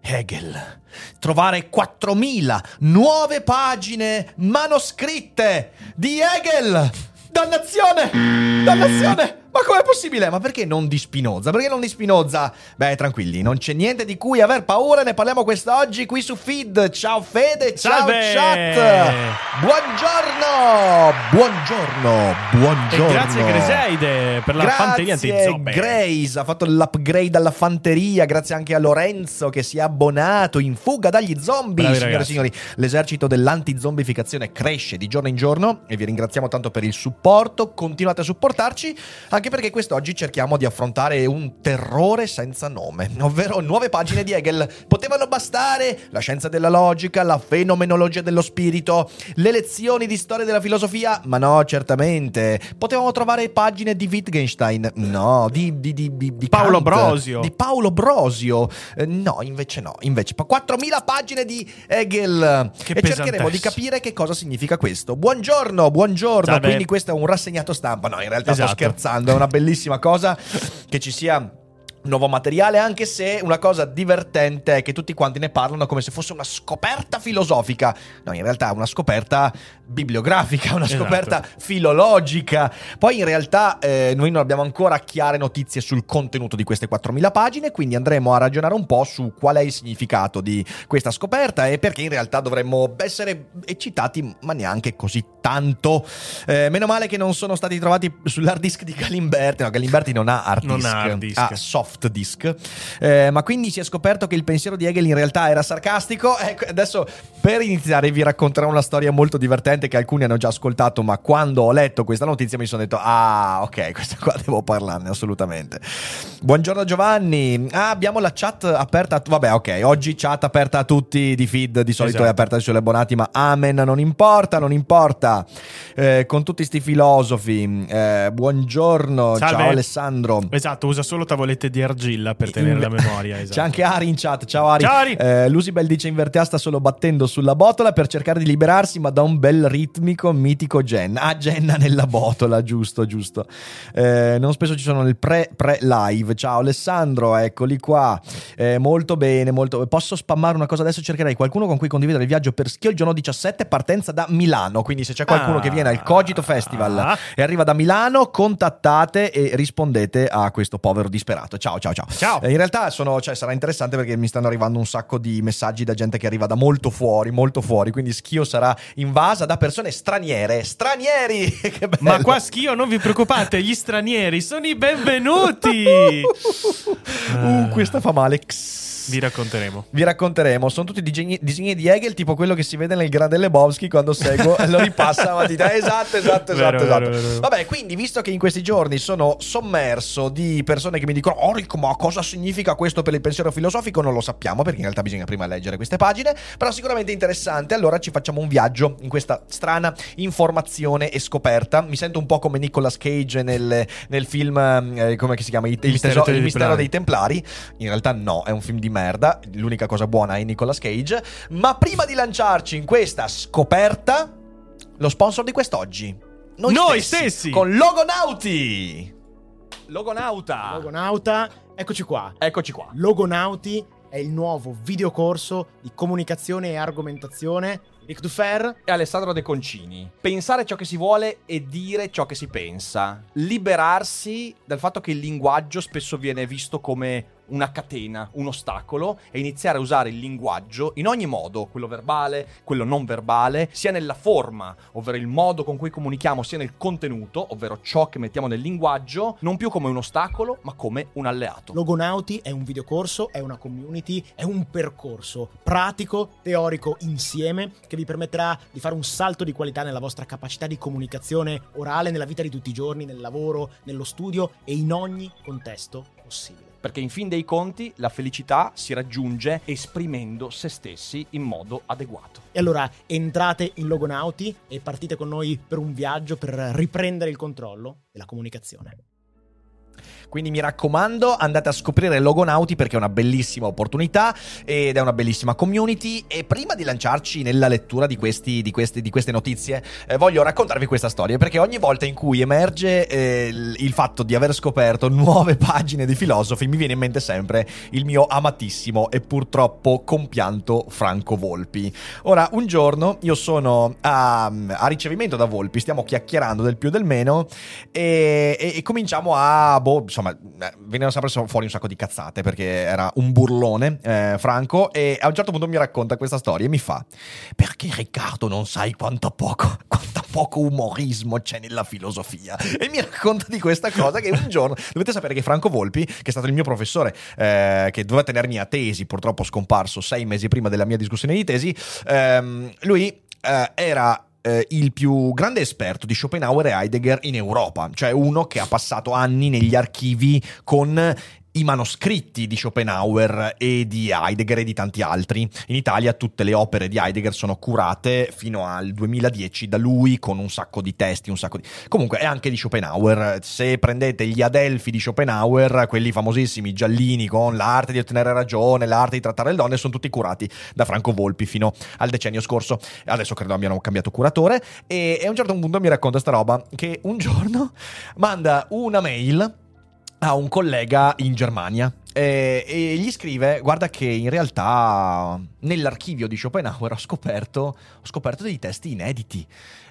Hegel. Trovare 4.000 nuove pagine manoscritte di Hegel. Dannazione! Dannazione! Ma com'è possibile? Ma perché non di Spinoza? Perché non di Spinoza? Beh, tranquilli, non c'è niente di cui aver paura, ne parliamo quest'oggi qui su Feed. Ciao Fede, ciao Salve! chat! Buongiorno! Buongiorno, buongiorno! E grazie Greseide per la Grazie, fanteria antizombie. Grace ha fatto l'upgrade alla fanteria, grazie anche a Lorenzo che si è abbonato in fuga dagli zombie. Bravi Signore e signori, l'esercito dell'antizombificazione cresce di giorno in giorno e vi ringraziamo tanto per il supporto. Continuate a supportarci, anche perché quest'oggi cerchiamo di affrontare un terrore senza nome, ovvero nuove pagine di Hegel. Potevano bastare la scienza della logica, la fenomenologia dello spirito, le lezioni di storia della filosofia, ma no, certamente. Potevamo trovare pagine di Wittgenstein, no, di, di, di, di- Paolo Kant, Brosio. Di Paolo Brosio. Eh, no, invece no, invece pa- 4000 pagine di Hegel. Che e cercheremo di capire che cosa significa questo. Buongiorno, buongiorno. Salve. Quindi questo è un rassegnato stampa. No, in realtà sto Esatto. scherzando, è una bellissima cosa che ci sia nuovo materiale, anche se una cosa divertente è che tutti quanti ne parlano come se fosse una scoperta filosofica. No, in realtà è una scoperta bibliografica, una Esatto. scoperta filologica. Poi in realtà eh, noi non abbiamo ancora chiare notizie sul contenuto di queste 4000 pagine, quindi andremo a ragionare un po' su qual è il significato di questa scoperta e perché in realtà dovremmo essere eccitati, ma neanche così tanto. Eh, meno male che non sono stati trovati sull'hard disk di Galimberti. No, Galimberti non ha hard Non disk, ha hard disk. ha soft disk. Eh, ma quindi si è scoperto che il pensiero di Hegel in realtà era sarcastico. Ecco, adesso per iniziare vi racconterò una storia molto divertente che alcuni hanno già ascoltato, ma quando ho letto questa notizia mi sono detto "Ah, ok, questa qua devo parlarne assolutamente". Buongiorno Giovanni. Ah, abbiamo la chat aperta. a- Vabbè, ok, oggi chat aperta a tutti di feed, di solito Esatto. è aperta suoi abbonati, ma amen, non importa, non importa. Eh, con tutti sti filosofi. Eh, buongiorno, Salve. ciao Alessandro. Esatto, usa solo tavolette di argilla per tenere la memoria. Esatto. C'è anche Ari in chat. Ciao Ari. Ciao, Ari. Eh, Lusibel dice in Vertea sta solo battendo sulla botola per cercare di liberarsi, ma da un bel ritmico mitico Jenna. Ah, Jenna nella botola, giusto, giusto. Eh, non spesso ci sono nel pre, pre live. Ciao Alessandro, eccoli qua. Eh, molto bene, molto. Posso spammare una cosa adesso? Cercherei qualcuno con cui condividere il viaggio per Schio il giorno 17, partenza da Milano. Quindi se c'è qualcuno Ah. che viene al Cogito Festival Ah. e arriva da Milano, contattate e rispondete a questo povero disperato. Ciao, ciao, ciao. Ciao. Eh, In realtà sono, cioè, sarà interessante perché mi stanno arrivando un sacco di messaggi da gente che arriva da molto fuori, molto fuori. Quindi Schio sarà invasa da persone straniere. Stranieri! Ma qua Schio, non vi preoccupate, gli stranieri sono i benvenuti. uh, questa fa male. X. Vi racconteremo. Vi racconteremo, sono tutti disegni, disegni di Hegel, tipo quello che si vede nel Grande Lebowski quando seguo lo ripassa avanti. Esatto, esatto, esatto, Vero, esatto. vero, vero. Vabbè, quindi visto che in questi giorni sono sommerso di persone che mi dicono "Oh, Rick, ma cosa significa questo per il pensiero filosofico?" Non lo sappiamo perché in realtà bisogna prima leggere queste pagine, però sicuramente interessante. Allora ci facciamo un viaggio in questa strana informazione e scoperta. Mi sento un po' come Nicolas Cage nel, nel film eh, come si chiama? Il, il Mistero teso- il dei mistero Templari. dei Templari. In realtà no, è un film di merda. L'unica cosa buona è Nicolas Cage. Ma prima di lanciarci in questa scoperta, lo sponsor di quest'oggi. Noi, Noi stessi. Con Logonauti. Logonauta. Logonauta, eccoci qua. Eccoci qua. Logonauti è il nuovo videocorso di comunicazione e argomentazione di Ric Dufer. E Alessandro De Concini. Pensare ciò che si vuole e dire ciò che si pensa. Liberarsi dal fatto che il linguaggio spesso viene visto come una catena, un ostacolo e iniziare a usare il linguaggio in ogni modo, quello verbale, quello non verbale, sia nella forma, ovvero il modo con cui comunichiamo, sia nel contenuto, ovvero ciò che mettiamo nel linguaggio, non più come un ostacolo, ma come un alleato. Logonauti è un videocorso, è una community, è un percorso pratico, teorico insieme che vi permetterà di fare un salto di qualità nella vostra capacità di comunicazione orale nella vita di tutti i giorni, nel lavoro, nello studio e in ogni contesto possibile. Perché in fin dei conti la felicità si raggiunge esprimendo se stessi in modo adeguato. E allora entrate in Logonauti e partite con noi per un viaggio per riprendere il controllo della comunicazione. Quindi mi raccomando, andate a scoprire Logonauti perché è una bellissima opportunità ed è una bellissima community. E prima di lanciarci nella lettura di, questi, di, questi, di queste notizie, eh, voglio raccontarvi questa storia perché ogni volta in cui emerge eh, il fatto di aver scoperto nuove pagine di filosofi, mi viene in mente sempre il mio amatissimo e purtroppo compianto Franco Volpi. Ora, un giorno io sono a, a ricevimento da Volpi, stiamo chiacchierando del più e del meno e, e, e cominciamo a. Boh, insomma, eh, venivano sempre fuori un sacco di cazzate perché era un burlone, eh, Franco, e a un certo punto mi racconta questa storia e mi fa: Perché Riccardo non sai quanto poco, quanto poco umorismo c'è nella filosofia? E mi racconta di questa cosa che un giorno. Dovete sapere che Franco Volpi, che è stato il mio professore, eh, che doveva tenermi a tesi, purtroppo scomparso sei mesi prima della mia discussione di tesi, ehm, lui eh, era eh, il più grande esperto di Schopenhauer e Heidegger in Europa, cioè uno che ha passato anni negli archivi con i manoscritti di Schopenhauer e di Heidegger e di tanti altri. In Italia tutte le opere di Heidegger sono curate fino al 2010 da lui con un sacco di testi, un sacco di... Comunque è anche di Schopenhauer. Se prendete gli Adelfi di Schopenhauer, quelli famosissimi giallini con l'arte di ottenere ragione, l'arte di trattare le donne, sono tutti curati da Franco Volpi fino al decennio scorso. Adesso credo abbiano cambiato curatore e, a un certo punto mi racconta sta roba che un giorno manda una mail a un collega in Germania e, e, gli scrive guarda che in realtà nell'archivio di Schopenhauer ho scoperto, ho scoperto dei testi inediti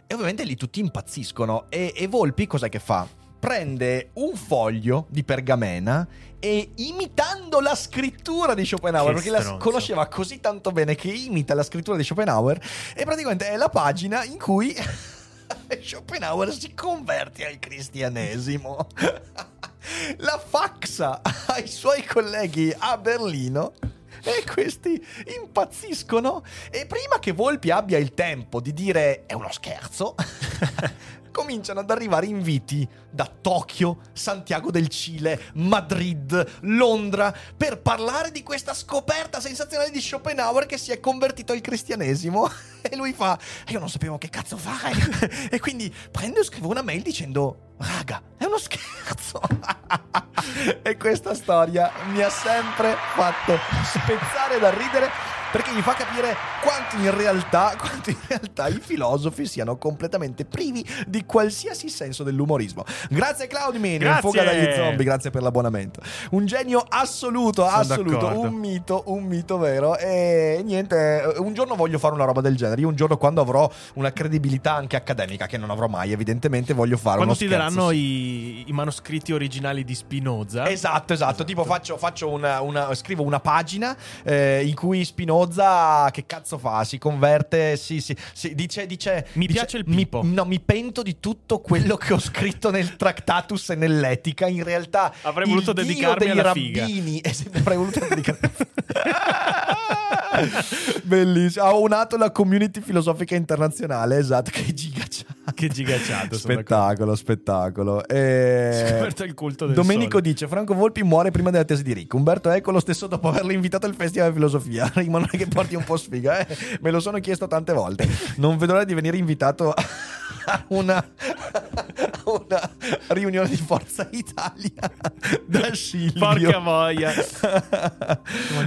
e ovviamente lì tutti impazziscono e, e Volpi cos'è che fa? prende un foglio di pergamena e imitando la scrittura di Schopenhauer, Che perché la stronzo. conosceva così tanto bene che imita la scrittura di Schopenhauer, e praticamente è la pagina in cui Schopenhauer si converte al cristianesimo. La faxa ai suoi colleghi a Berlino. E questi impazziscono. E prima che Volpi abbia il tempo di dire è uno scherzo, cominciano ad arrivare inviti da Tokyo, Santiago del Cile, Madrid, Londra per parlare di questa scoperta sensazionale di Schopenhauer che si è convertito al cristianesimo. E lui fa: Io non sapevo che cazzo fare. e quindi prendo e scrivo una mail dicendo: Raga, è uno scherzo. e questa storia mi ha sempre fatto spezzare da ridere perché mi fa capire quanto in realtà, quanto in realtà i filosofi siano completamente privi di qualsiasi senso dell'umorismo. Grazie Claudimini, in Grazie. fuga dagli zombie, grazie per l'abbonamento. Un genio assoluto, Sono assoluto, d'accordo. un mito, un mito vero. E niente, un giorno voglio fare una roba del genere. Io un giorno quando avrò una credibilità anche accademica, che non avrò mai, evidentemente voglio fare Quando uno ti scherzo. daranno i, i manoscritti originali di Spinoza. Esatto, esatto. Tipo, faccio, faccio una, una- scrivo una pagina eh, in cui Spinoza che cazzo fa? Si converte. Sì, sì. sì, dice, dice. Mi dice, piace il mi- Pipo." no, mi pento di tutto quello che ho scritto nel Tractatus e nell'etica. In realtà, Avrei voluto dedicarmi alla figa. rabbini. E se avrei voluto dedicarmi. Bellissimo. Ha unato la community filosofica internazionale. Esatto, che gigacciato. Che gigacciato. sono Spettacolo, spettacolo. E... Scoperto il culto del Domenico sole. dice: Franco Volpi muore prima della tesi di Rick. Umberto Eco lo stesso dopo averlo invitato al Festival di Filosofia. È che porti un po' sfiga, eh? Me lo sono chiesto tante volte. Non vedo l'ora di venire invitato a una, una riunione di Forza Italia da Silvio. Porca voglia.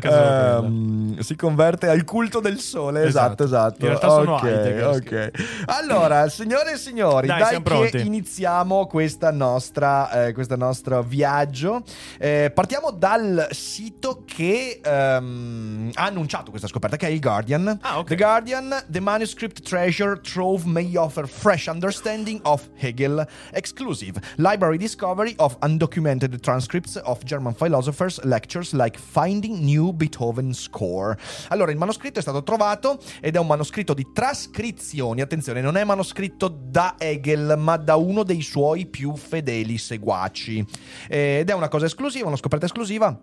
Ehm, si converte al culto del sole. Esatto, Esatto. esatto. In realtà sono ok, Heidegger, ok. Allora, Signore e signori, Dai, dai, che pronti. iniziamo questa nostra, eh, questo nostro viaggio. Eh, partiamo dal sito che ehm, ha annunciato questa scoperta, che è il Guardian. Ah, ok. The Guardian, The Manuscript Treasure Trove may offer fresh understanding of Hegel, exclusive library discovery of undocumented transcripts of German philosophers' lectures like Finding New Beethoven Score. Allora, il manoscritto è stato trovato ed è un manoscritto di trascrizioni. Attenzione, non è manoscritto da Hegel, ma da uno dei suoi più fedeli seguaci. Eh, Ed è una cosa esclusiva, una scoperta esclusiva.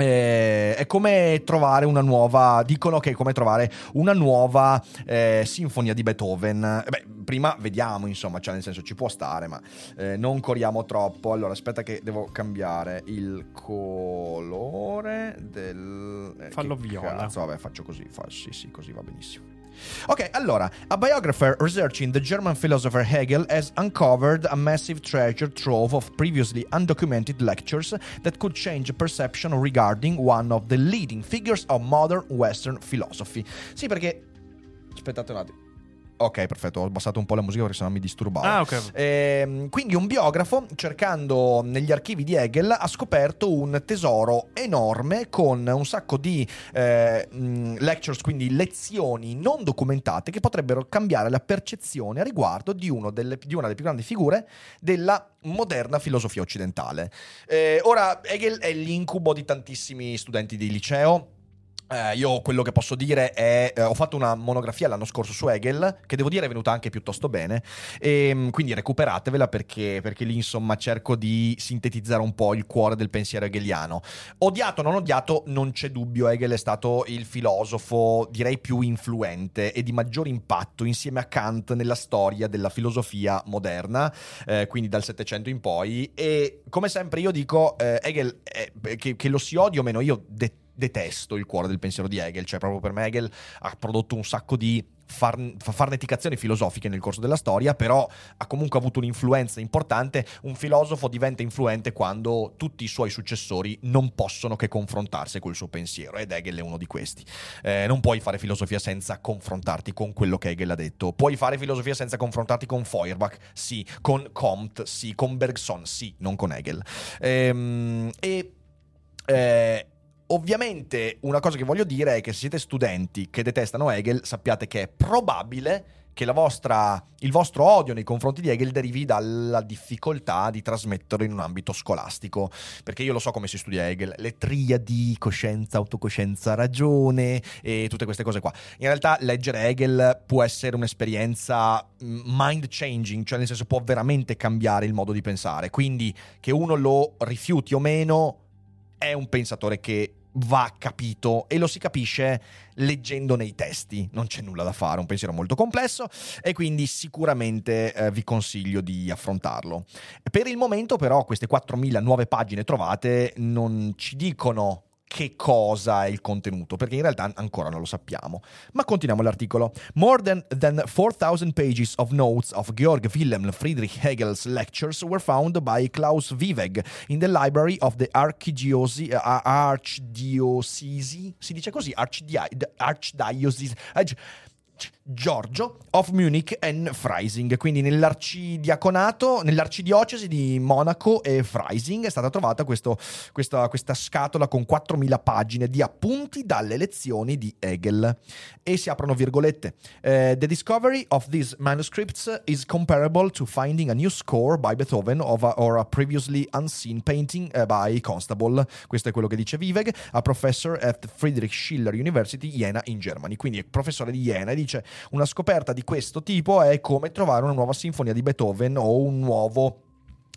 Eh, è come trovare una nuova. Dicono che è come trovare una nuova eh, sinfonia di Beethoven. Eh, Beh, prima vediamo, insomma, cioè nel senso ci può stare, ma eh, non corriamo troppo. Allora, aspetta, che devo cambiare il colore del. eh, Fallo viola. Cazzo, vabbè, faccio così. Fa- sì, sì, così va benissimo. Ok, allora, a biographer researching the German philosopher Hegel has uncovered a massive treasure trove of previously undocumented lectures that could change perception regarding one of the leading figures of modern Western philosophy. Sì, perché. Aspettate un attimo. Ok, perfetto, ho abbassato un po' la musica perché sennò mi disturbava. Ah, ok. Ehm, quindi un biografo, cercando negli archivi di Hegel, ha scoperto un tesoro enorme con un sacco di eh, mh, lectures, quindi lezioni non documentate che potrebbero cambiare la percezione a riguardo di, uno delle- di una delle più grandi figure della moderna filosofia occidentale. Eh, ora, Hegel è l'incubo di tantissimi studenti di liceo. Eh, io quello che posso dire è, eh, ho fatto una monografia l'anno scorso su Hegel, che devo dire è venuta anche piuttosto bene, e, quindi recuperatevela perché, perché lì insomma cerco di sintetizzare un po' il cuore del pensiero hegeliano. Odiato o non odiato, non c'è dubbio, Hegel è stato il filosofo direi più influente e di maggior impatto insieme a Kant nella storia della filosofia moderna, eh, quindi dal Settecento in poi, e come sempre io dico, eh, Hegel, che, che lo si odia o meno, io detesto detesto il cuore del pensiero di Hegel, cioè proprio per me Hegel ha prodotto un sacco di far- fa- farneticazioni filosofiche nel corso della storia, però ha comunque avuto un'influenza importante. Un filosofo diventa influente quando tutti i suoi successori non possono che confrontarsi col suo pensiero, ed Hegel è uno di questi. Eh, non puoi fare filosofia senza confrontarti con quello che Hegel ha detto. Puoi fare filosofia senza confrontarti con Feuerbach? Sì. Con Comte? Sì. Con Bergson? Sì. Non con Hegel. Ehm, e... eh, Ovviamente una cosa che voglio dire è che se siete studenti che detestano Hegel, sappiate che è probabile che vostra, il vostro odio nei confronti di Hegel derivi dalla difficoltà di trasmetterlo in un ambito scolastico. Perché io lo so come si studia Hegel, le triadi, coscienza, autocoscienza, ragione e tutte queste cose qua. In realtà leggere Hegel può essere un'esperienza mm, mind changing, cioè nel senso può veramente cambiare il modo di pensare. Quindi che uno lo rifiuti o meno è un pensatore che va capito e lo si capisce leggendo nei testi, non c'è nulla da fare, un pensiero molto complesso e quindi sicuramente eh, vi consiglio di affrontarlo. Per il momento però queste 4.000 nuove pagine trovate non ci dicono che cosa è il contenuto, perché in realtà ancora non lo sappiamo. Ma continuiamo l'articolo. More than, than 4,000 pages of notes of Georg Wilhelm Friedrich Hegel's lectures were found by Klaus Viveg in the library of the Archdiocese, uh, Archdiocese si dice così, Archdiocese, Arch- Giorgio of Munich and Freising, quindi nell'arcidiaconato, nell'arcidiocesi di Monaco e Freising è stata trovata questo- questa, questa scatola con 4.000 pagine di appunti dalle lezioni di Hegel. E si aprono virgolette. Eh, the discovery of these manuscripts is comparable to finding a new score by Beethoven a- or a previously unseen painting eh, by Constable. Questo è quello che dice Viveg, a professor at Friedrich Schiller University, Jena in Germany. Quindi è professore di Jena e dice una scoperta di questo tipo è come trovare una nuova sinfonia di Beethoven o un nuovo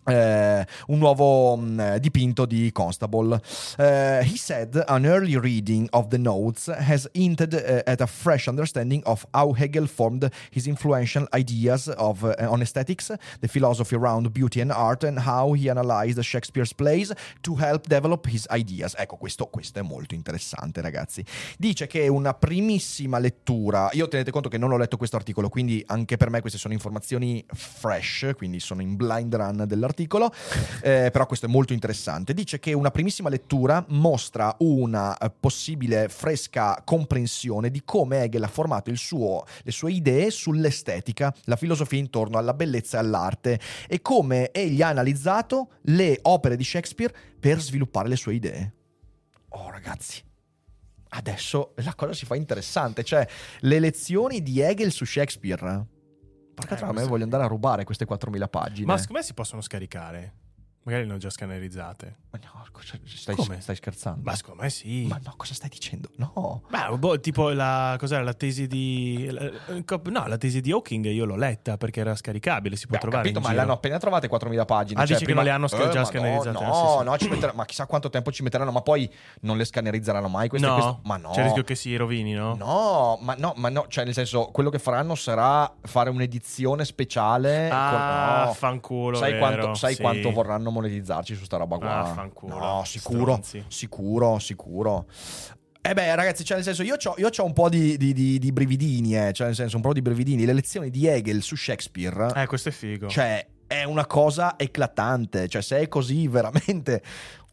eh, un nuovo mh, dipinto di Constable. Eh, he said an early reading of the notes has hinted eh, at a fresh understanding of how Hegel formed his influential ideas of, eh, on aesthetics, the philosophy around beauty and art, and how he analyzed Shakespeare's plays to help develop his ideas. Ecco, questo, questo è molto interessante, ragazzi. Dice che una primissima lettura. Io tenete conto che non ho letto questo articolo, quindi anche per me queste sono informazioni fresh, quindi sono in blind run dell'articolo. Articolo, eh, però questo è molto interessante. Dice che una primissima lettura mostra una eh, possibile fresca comprensione di come Hegel ha formato suo- le sue idee sull'estetica, la filosofia intorno alla bellezza e all'arte e come egli ha analizzato le opere di Shakespeare per sviluppare le sue idee. Oh ragazzi, adesso la cosa si fa interessante, cioè le lezioni di Hegel su Shakespeare. Porca Eh, troia, a me questo- voglio andare a rubare queste 4000 pagine. Ma secondo me si possono scaricare. Magari non già scannerizzate. Ma no, cosa- stai, Come? stai scherzando? Ma secondo me sì. Ma no, cosa stai dicendo? No. Beh, boh, tipo la, cos'era la tesi di. la- no, la tesi di Hawking io l'ho letta perché era scaricabile, si può Beh, trovare. capito, ma l'hanno appena trovate 4000 pagine. Ah, cioè, dici che non le hanno sca- già scannerizzate? No, sì, no, sì. no, ci metteranno- ma chissà quanto tempo ci metteranno, ma poi non le scannerizeranno mai queste. no, queste- ma no. c'è il rischio che si rovini, no? No, ma no, ma no, cioè nel senso, quello che faranno sarà fare un'edizione speciale. Ah, con- no. fanculo, Sai, vero, quanto, sai sì. quanto vorranno monetizzarci su sta roba qua? Ah, fanculo, No, sicuro, stronzi. sicuro, sicuro. Eh beh, ragazzi, cioè nel senso, io ho io c'ho un po' di, di- di- di brividini, eh, cioè nel senso, un po' di brividini. Le lezioni di Hegel su Shakespeare, Eh, questo è figo. cioè, è una cosa eclatante. Cioè, se è così, veramente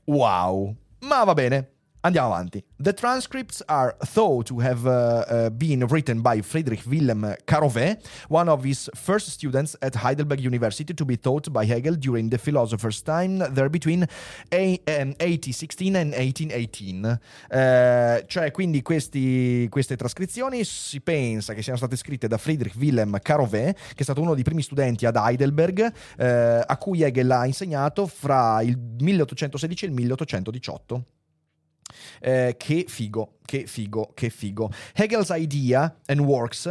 wow. Ma va bene. Andiamo avanti. The transcripts are thought to have uh, uh, been written by Friedrich Wilhelm Carovet, one of his first students at Heidelberg University to be taught by Hegel during the philosopher's time there between a- um, 1816 and 1818. Eh, cioè, quindi questi- queste trascrizioni si pensa che siano state scritte da Friedrich Wilhelm Carovet, che è stato uno dei primi studenti ad Heidelberg, eh, a cui Hegel ha insegnato fra il 1816 e il 1818. Eh, che figo, che figo, che figo. Hegel's idea and works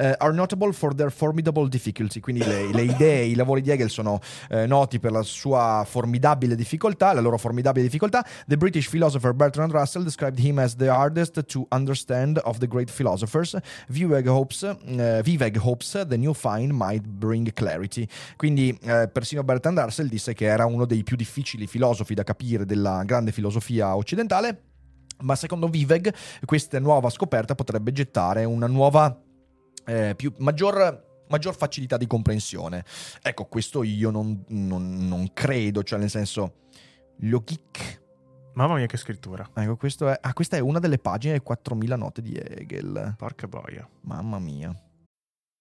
eh, are notable for their formidable difficulty. Quindi le, le idee, i lavori di Hegel sono eh, noti per la sua formidabile difficoltà, la loro formidabile difficoltà. The British philosopher Bertrand Russell described him as the hardest to understand of the great philosophers. Vivek hopes, eh, Vivek hopes the new find might bring clarity. Quindi eh, persino Bertrand Russell disse che era uno dei più difficili filosofi da capire della grande filosofia occidentale. Ma secondo Vivek questa nuova scoperta potrebbe gettare una nuova, eh, più, maggior, maggior facilità di comprensione. Ecco, questo io non, non- non credo, cioè nel senso, Logik. Mamma mia, che scrittura. Ecco, questo è, ah, questa è una delle pagine delle 4000 note di Hegel. Porca boia. Mamma mia.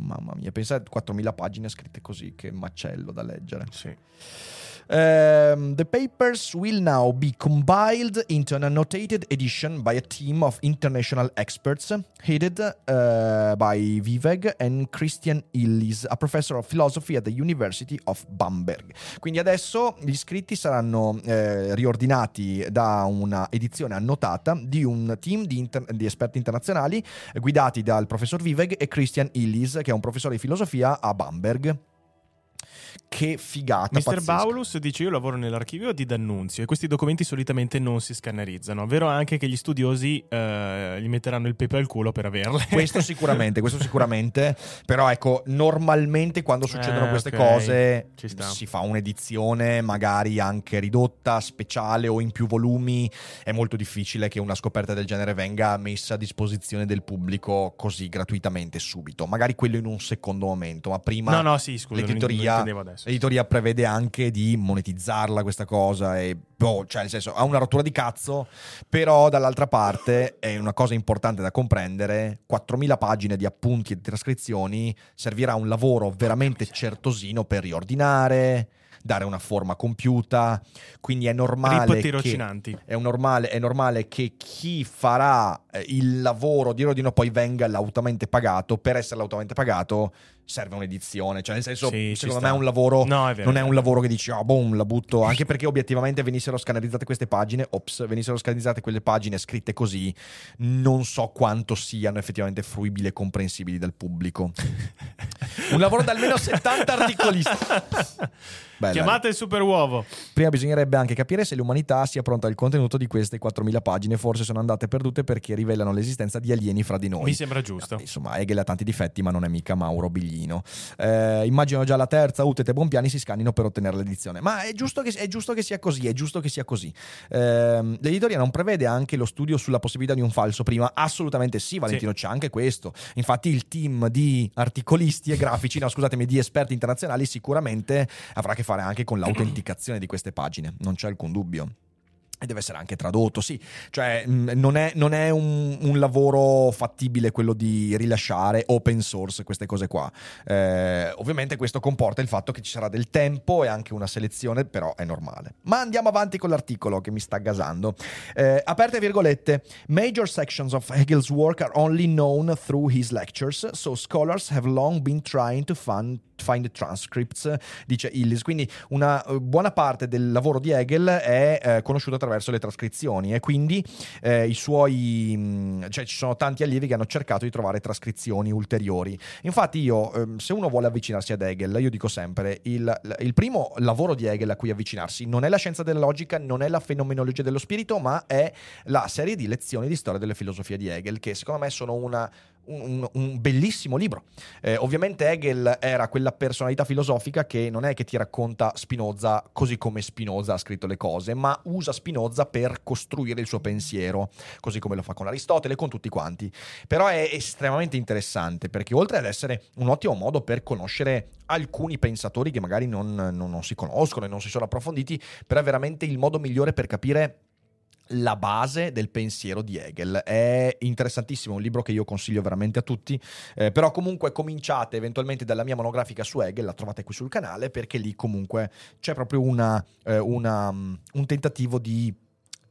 Mamma mia, pensa a 4000 pagine scritte così, che macello da leggere. Sì. Um, the papers will now be compiled into an annotated edition by a team of international experts, headed uh, by Vivek and Christian Illis, a professor of philosophy at the University of Bamberg. Quindi adesso gli scritti saranno eh, riordinati da una edizione annotata di un team di, inter- di esperti internazionali guidati dal professor Vivek e Christian Illis, che è un professore di filosofia a Bamberg. Che figata! Mr. pazzesca. Paulus dice: Io lavoro nell'archivio di D'Annunzio e questi documenti solitamente non si scannerizzano. Vero anche che gli studiosi eh, gli metteranno il pepe al culo per averle. Questo sicuramente, questo sicuramente. Però ecco, normalmente quando succedono Eh, queste ok. cose si fa un'edizione magari anche ridotta, speciale o in più volumi. È molto difficile che una scoperta del genere venga messa a disposizione del pubblico così gratuitamente subito. Magari quello in un secondo momento, ma prima no, no, sì, scusa, l'editoria, intendevo adesso. l'editoria prevede anche di monetizzarla questa cosa e boh, cioè nel senso ha una rottura di cazzo, però dall'altra parte è una cosa importante da comprendere, 4000 pagine di appunti e di trascrizioni servirà un lavoro veramente certosino per riordinare, dare una forma compiuta, quindi è normale che è, un normale, è normale che chi farà eh, il lavoro di Rodino poi venga lautamente pagato. Per essere lautamente pagato serve un'edizione. Cioè, nel senso, Sì, secondo me è un lavoro. No, è vero, non è un lavoro che dici, ah, boom, la butto. Anche perché obiettivamente venissero scannerizzate queste pagine, ops, venissero scannerizzate quelle pagine scritte così, non so quanto siano effettivamente fruibili e comprensibili dal pubblico. Un lavoro da almeno 70 articolisti. Bella. Chiamate il super uovo. Prima bisognerebbe anche capire se l'umanità sia pronta al contenuto di queste 4.000 pagine. Forse sono andate perdute perché rivelano l'esistenza di alieni fra di noi. Mi sembra giusto. Insomma, Hegel ha tanti difetti, ma non è mica Mauro Biglino. Eh, immagino già la terza, Utet e Bompiani si scannino per ottenere l'edizione. Ma è giusto che, è giusto che sia così, è giusto che sia così. Eh, l'editoria non prevede anche lo studio sulla possibilità di un falso prima? Assolutamente sì, Valentino, c'è anche questo. Infatti il team di articolisti e grafici, no scusatemi, di esperti internazionali sicuramente avrà a che fare anche con l'autenticazione di queste pagine, non c'è alcun dubbio. E deve essere anche tradotto, sì. Cioè, non è, non è un, un lavoro fattibile quello di rilasciare open source queste cose qua. Eh, ovviamente questo comporta il fatto che ci sarà del tempo e anche una selezione, però è normale. Ma andiamo avanti con l'articolo che mi sta gasando. Eh, aperte virgolette. Major sections of Hegel's work are only known through his lectures, so scholars have long been trying to find find transcripts, dice Illis. Quindi una eh, buona parte del lavoro di Hegel è eh, conosciuto attraverso le trascrizioni e quindi eh, i suoi, mh, cioè ci sono tanti allievi che hanno cercato di trovare trascrizioni ulteriori. Infatti io, ehm, se uno vuole avvicinarsi ad Hegel, io dico sempre, il, il primo lavoro di Hegel a cui avvicinarsi non è la scienza della logica, non è la fenomenologia dello spirito, ma è la serie di lezioni di storia delle filosofie di Hegel, che secondo me sono una un, un, bellissimo libro. Eh, ovviamente Hegel era quella personalità filosofica che non è che ti racconta Spinoza così come Spinoza ha scritto le cose, ma usa Spinoza per costruire il suo pensiero, così come lo fa con Aristotele, con tutti quanti. Però è estremamente interessante perché oltre ad essere un ottimo modo per conoscere alcuni pensatori che magari non, non, non si conoscono e non si sono approfonditi, però è veramente il modo migliore per capire la base del pensiero di Hegel. È interessantissimo, un libro che io consiglio veramente a tutti, eh, però comunque cominciate eventualmente dalla mia monografica su Hegel, la trovate qui sul canale, perché lì comunque c'è proprio una, eh, una, un tentativo di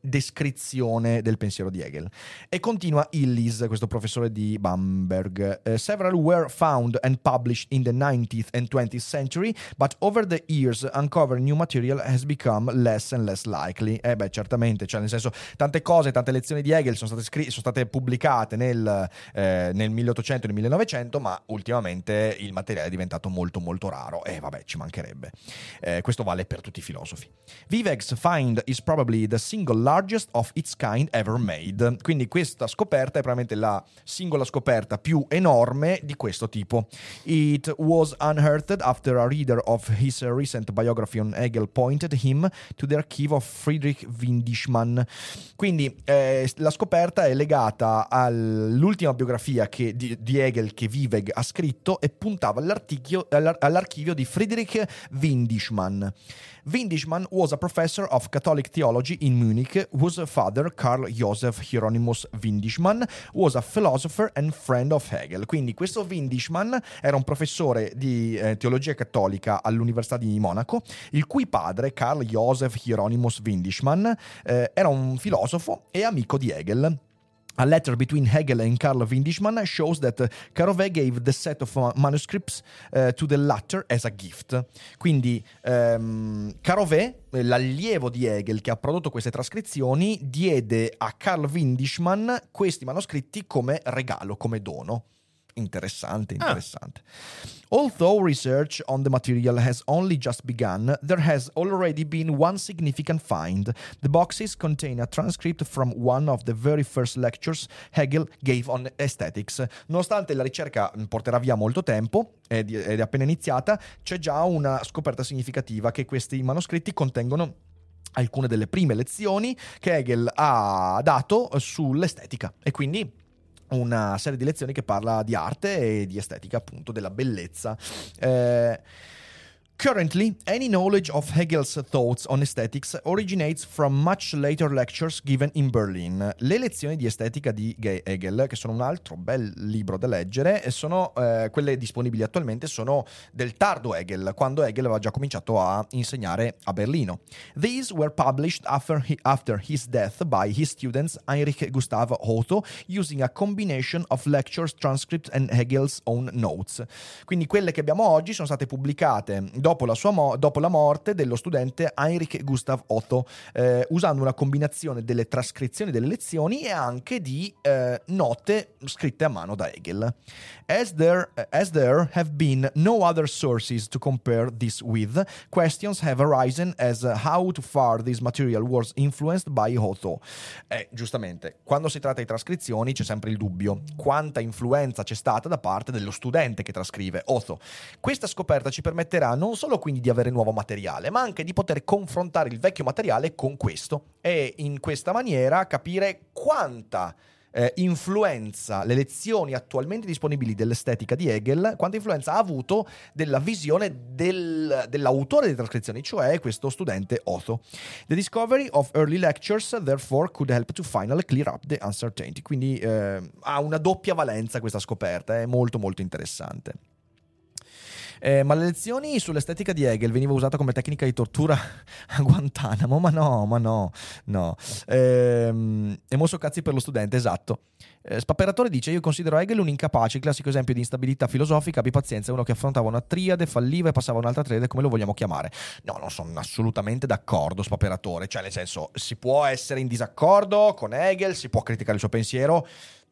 descrizione del pensiero di Hegel. E continua Illis, questo professore di Bamberg. Uh, several were found and published in the 19th and 20th century, but over the years uncover new material has become less and less likely. Eh beh, certamente, cioè nel senso, tante cose, tante lezioni di Hegel sono state, scri- sono state pubblicate nel, eh, nel 1800 e nel 1900, ma ultimamente il materiale è diventato molto molto raro e vabbè, ci mancherebbe. Eh, questo vale per tutti i filosofi. Vivek's find is probably the single largest of its kind ever made. Quindi questa scoperta è probabilmente la singola scoperta più enorme di questo tipo. It was unearthed after a reader of his recent biography on Hegel pointed him to the archive of Friedrich Windishmann. Quindi eh, la scoperta è legata all'ultima biografia che, di, di, Hegel che Viveg ha scritto e puntava all'archivio, di Friedrich Windishmann. Windishmann was a professor of Catholic theology in Munich, whose father, Karl Josef Hieronymus Windishmann, was a philosopher and friend of Hegel. Quindi questo Windishmann era un professore di eh, teologia cattolica all'Università di Monaco, il cui padre, Karl Josef Hieronymus Windishmann, eh, era un filosofo e amico di Hegel. A letter between Hegel and Karl Windishmann shows that Karové gave the set of manuscripts uh, to the latter as a gift. Quindi um, Karové, l'allievo di Hegel che ha prodotto queste trascrizioni, diede a Karl Windishmann questi manoscritti come regalo, come dono. Interessante, interessante. Ah. Although research on the material has only just begun, there has already been one significant find. The boxes contain a transcript from one of the very first lectures Hegel gave on aesthetics. Nonostante la ricerca porterà via molto tempo, ed è appena iniziata, c'è già una scoperta significativa che questi manoscritti contengono alcune delle prime lezioni che Hegel ha dato sull'estetica e quindi una serie di lezioni che parla di arte e di estetica, appunto, della bellezza. Eh, Currently, any knowledge of Hegel's thoughts on aesthetics originates from much later lectures given in Berlin. Le lezioni di estetica di Hegel, che sono un altro bel libro da leggere, sono eh, quelle disponibili attualmente, sono del tardo Hegel, quando Hegel aveva già cominciato a insegnare a Berlino. These were published after, he, after his death by his students Heinrich Gustav Otto, using a combination of lectures, transcripts and Hegel's own notes. Quindi quelle che abbiamo oggi sono state pubblicate dopo, la sua mo- dopo la morte dello studente Heinrich Gustav Otto, eh, usando una combinazione delle trascrizioni delle lezioni e anche di eh, note scritte a mano da Hegel. As there, as there have been no other sources to compare this with, questions have arisen as how to far this material was influenced by Otto. Eh, giustamente, quando si tratta di trascrizioni c'è sempre il dubbio quanta influenza c'è stata da parte dello studente che trascrive Otto. Questa scoperta ci permetterà non solo quindi di avere nuovo materiale, ma anche di poter confrontare il vecchio materiale con questo e in questa maniera capire quanta eh, influenza le lezioni attualmente disponibili dell'estetica di Hegel, quanta influenza ha avuto della visione del, dell'autore delle trascrizioni, cioè questo studente Otho. The discovery of early lectures therefore could help to finally clear up the uncertainty. Quindi eh, ha una doppia valenza questa scoperta, è molto molto interessante. Eh, ma le lezioni sull'estetica di Hegel veniva usata come tecnica di tortura a Guantanamo? Ma no, ma no, no. Ehm, e mosso cazzi per lo studente, esatto. Eh, Spaperatore dice: Io considero Hegel un incapace, il classico esempio di instabilità filosofica. Abbi pazienza, uno che affrontava una triade, falliva e passava un'altra triade, come lo vogliamo chiamare. No, non sono assolutamente d'accordo, Spaperatore. Cioè, nel senso, si può essere in disaccordo con Hegel, si può criticare il suo pensiero.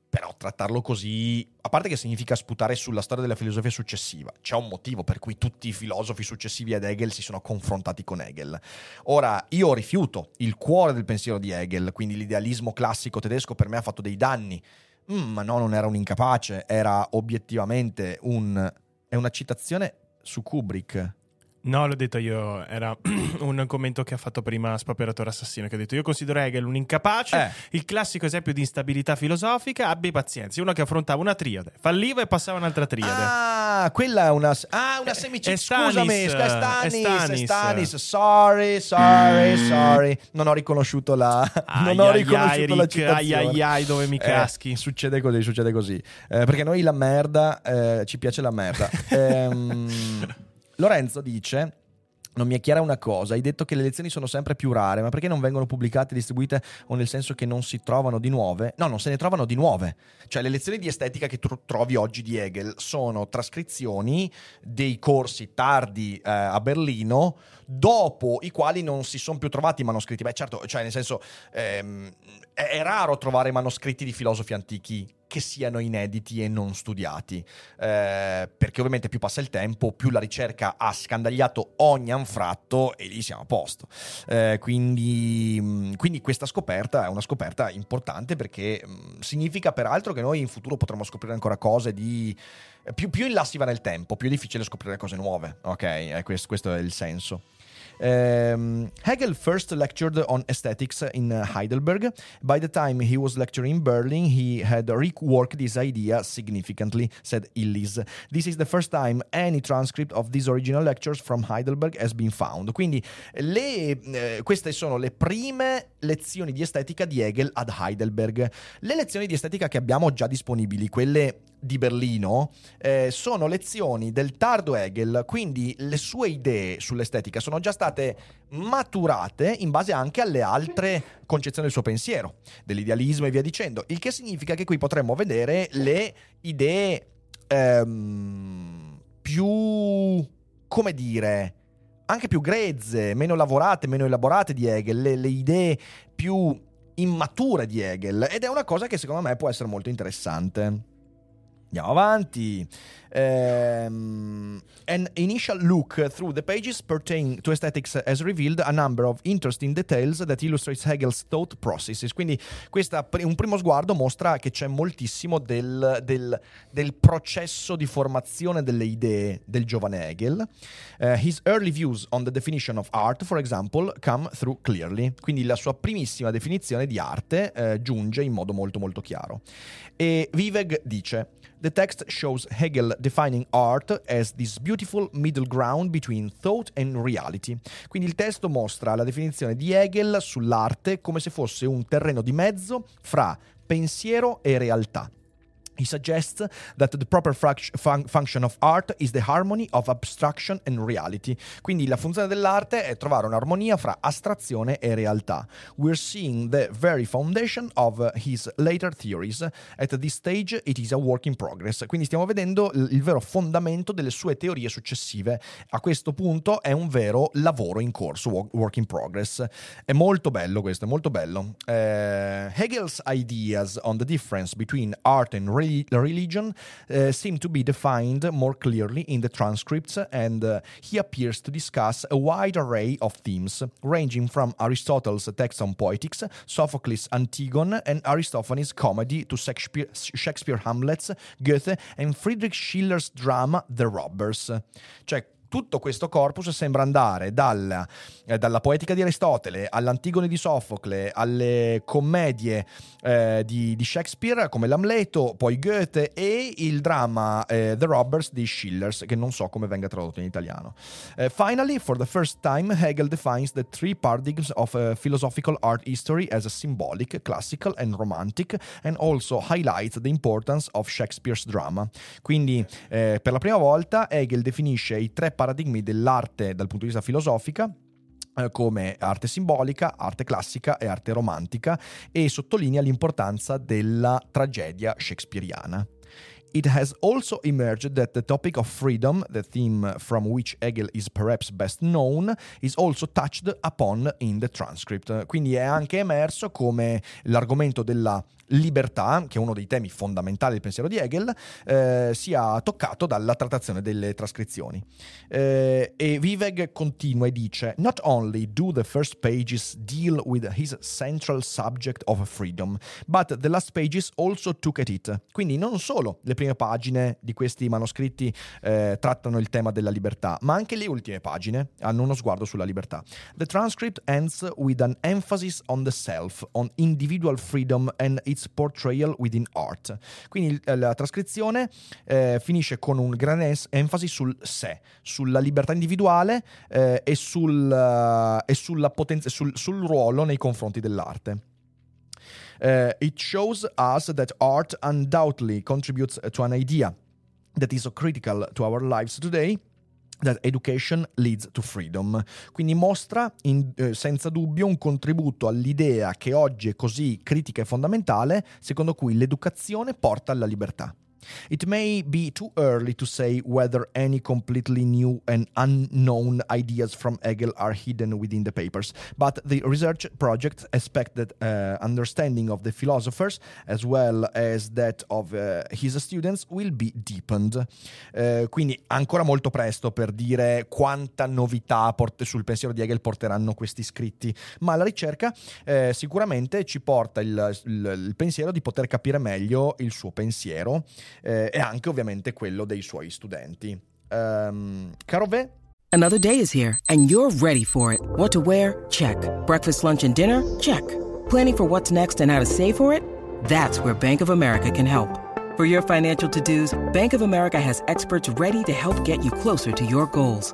Però trattarlo così, a parte che significa sputare sulla storia della filosofia successiva, c'è un motivo per cui tutti i filosofi successivi ad Hegel si sono confrontati con Hegel. Ora, io rifiuto il cuore del pensiero di Hegel, quindi l'idealismo classico tedesco per me ha fatto dei danni. Mm, ma no, non era un incapace, era obiettivamente un... è una citazione su Kubrick. No, l'ho detto io, era un commento che ha fatto prima Spaperatore Assassino, che ha detto io considero Hegel un incapace, Eh. il classico esempio di instabilità filosofica, abbi pazienza, uno che affrontava una triade, falliva e passava un'altra triade. Ah, quella è una. Ah, una È- semicircola. è Stanis, Scusami, è Stanis, è Stanis. Stanis. Sorry, sorry, sorry. Non ho riconosciuto la. non ho Ai, ai, riconosciuto la Rick, citazione. ai, ai, ai, dove mi Eh, caschi. succede così, succede così. Eh, perché noi la merda, eh, ci piace la merda. Ehm, Lorenzo dice. Non mi è chiara una cosa, hai detto che le lezioni sono sempre più rare, ma perché non vengono pubblicate e distribuite o nel senso che non si trovano di nuove? No, non se ne trovano di nuove. Cioè le lezioni di estetica che tu trovi oggi di Hegel sono trascrizioni dei corsi tardi eh, a Berlino, dopo i quali non si sono più trovati i manoscritti. Beh certo, cioè nel senso ehm, è, raro trovare manoscritti di filosofi antichi che siano inediti e non studiati, eh, perché ovviamente più passa il tempo, più la ricerca ha scandagliato ogni anfratto e lì siamo a posto. Eh, quindi, mh, quindi questa scoperta è una scoperta importante perché mh, significa peraltro che noi in futuro potremo scoprire ancora cose di... Più, più in là si va nel tempo, più è difficile scoprire cose nuove, ok? Eh, questo, questo è il senso. Um, Hegel first lectured on aesthetics in uh, Heidelberg. By the time he was lecturing in Berlin, he had reworked this idea significantly, said Illis. This is the first time any transcript of these original lectures from Heidelberg has been found. Quindi le, eh, queste sono le prime lezioni di estetica di Hegel ad Heidelberg. Le lezioni di estetica che abbiamo già disponibili, quelle di Berlino, eh, sono lezioni del tardo Hegel, quindi le sue idee sull'estetica sono già state maturate in base anche alle altre concezioni del suo pensiero, dell'idealismo e via dicendo, il che significa che qui potremmo vedere le idee ehm, più, come dire, anche più grezze, meno lavorate, meno elaborate di Hegel, le, le idee più immature di Hegel, ed è una cosa che secondo me può essere molto interessante. Andiamo avanti. Ehm, an initial look through the pages pertaining to aesthetics has revealed a number of interesting details that illustrates Hegel's thought processes. Quindi questa, un primo sguardo mostra che c'è moltissimo del, del- del processo di formazione delle idee del giovane Hegel. Eh, his early views on the definition of art, for example, come through clearly. Quindi la sua primissima definizione di arte eh, giunge in modo molto molto chiaro. E Vivek dice: The text shows Hegel defining art as this beautiful middle ground between thought and reality. Quindi il testo mostra la definizione di Hegel sull'arte come se fosse un terreno di mezzo fra pensiero e realtà. He suggests that the proper fun- function of art is the harmony of abstraction and reality. Quindi la funzione dell'arte è trovare un'armonia fra astrazione e realtà. We're seeing the very foundation of uh, his later theories. At this stage it is a work in progress. Quindi stiamo vedendo il, il vero fondamento delle sue teorie successive. A questo punto è un vero lavoro in corso, wo- work in progress. È molto bello questo, è molto bello. Eh, Hegel's ideas on the difference between art and re- religion uh, seem to be defined more clearly in the transcripts, and uh, he appears to discuss a wide array of themes, ranging from Aristotle's text on poetics, Sophocles' Antigone, and Aristophanes' comedy to Shakespeare, Shakespeare Hamlet's, Goethe, and Friedrich Schiller's drama The Robbers. Cioè, tutto questo corpus sembra andare dal, eh, dalla poetica di Aristotele all'Antigone di Sofocle, alle commedie eh, di, di, Shakespeare come l'Amleto, poi Goethe e il dramma eh, The Robbers di Schillers, che non so come venga tradotto in italiano. Uh, finally, for the first time, Hegel defines the three paradigms of uh, philosophical art history as symbolic, classical and romantic, and also highlights the importance of Shakespeare's drama. Quindi, eh, per la prima volta, Hegel definisce i tre paradigmi dell'arte dal punto di vista filosofica eh, come arte simbolica, arte classica e arte romantica e sottolinea l'importanza della tragedia shakespeariana. It has also emerged that the topic of freedom, the theme from which Hegel is perhaps best known, is also touched upon in the transcript. Quindi è anche emerso come l'argomento della libertà, che è uno dei temi fondamentali del pensiero di Hegel, eh, sia toccato dalla trattazione delle trascrizioni. Eh, e Viveg continua e dice: Not only do the first pages deal with his central subject of freedom, but the last pages also took at it. Quindi non solo le prime pagine di questi manoscritti eh, trattano il tema della libertà, ma anche le ultime pagine hanno uno sguardo sulla libertà. The transcript ends with an emphasis on the self, on individual freedom and its portrayal within art. Quindi la trascrizione eh, finisce con un gran es- enfasi sul sé, sulla libertà individuale eh, e, sul, uh, e potenza, sul, sul ruolo nei confronti dell'arte. Uh, it shows us that art undoubtedly contributes to an idea that is so critical to our lives today. That education leads to freedom. Quindi mostra in, eh, senza dubbio un contributo all'idea che oggi è così critica e fondamentale, secondo cui l'educazione porta alla libertà. It may be too early to say whether any completely new and unknown ideas from Hegel are hidden within the papers, but the research project expects that uh, understanding of the philosophers as well as that of uh, his students will be deepened. Uh, quindi ancora molto presto per dire quanta novità port- sul pensiero di Hegel porteranno questi scritti, ma la ricerca eh, sicuramente ci porta il, il, il pensiero di poter capire meglio il suo pensiero eh, e anche ovviamente quello dei suoi studenti. Um, caro? Another day is here and you're ready for it. What to wear? Check. Breakfast, lunch and dinner? Check. Planning for what's next and how to save for it? That's where Bank of America can help. For your financial to-dos, Bank of America has experts ready to help get you closer to your goals.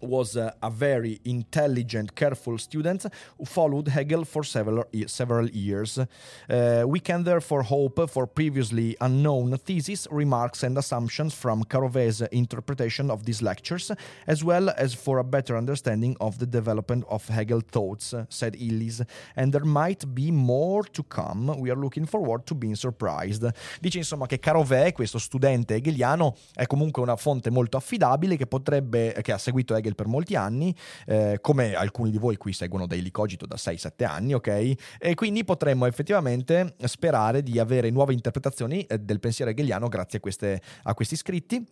Was a very intelligent, careful student who followed Hegel for several, several years. Uh, we can therefore hope for previously unknown theses, remarks, and assumptions from Carove's interpretation of these lectures, as well as for a better understanding of the development of Hegel thoughts, said Illis. And there might be more to come. We are looking forward to being surprised. Dice insomma che Carové, questo studente hegeliano, è comunque una fonte molto affidabile che potrebbe, che ha seguito Hegel per molti anni, eh, come alcuni di voi qui seguono Daily Cogito da 6-7 anni, ok? E quindi potremmo effettivamente sperare di avere nuove interpretazioni eh, del pensiero hegeliano grazie a, queste, a questi scritti.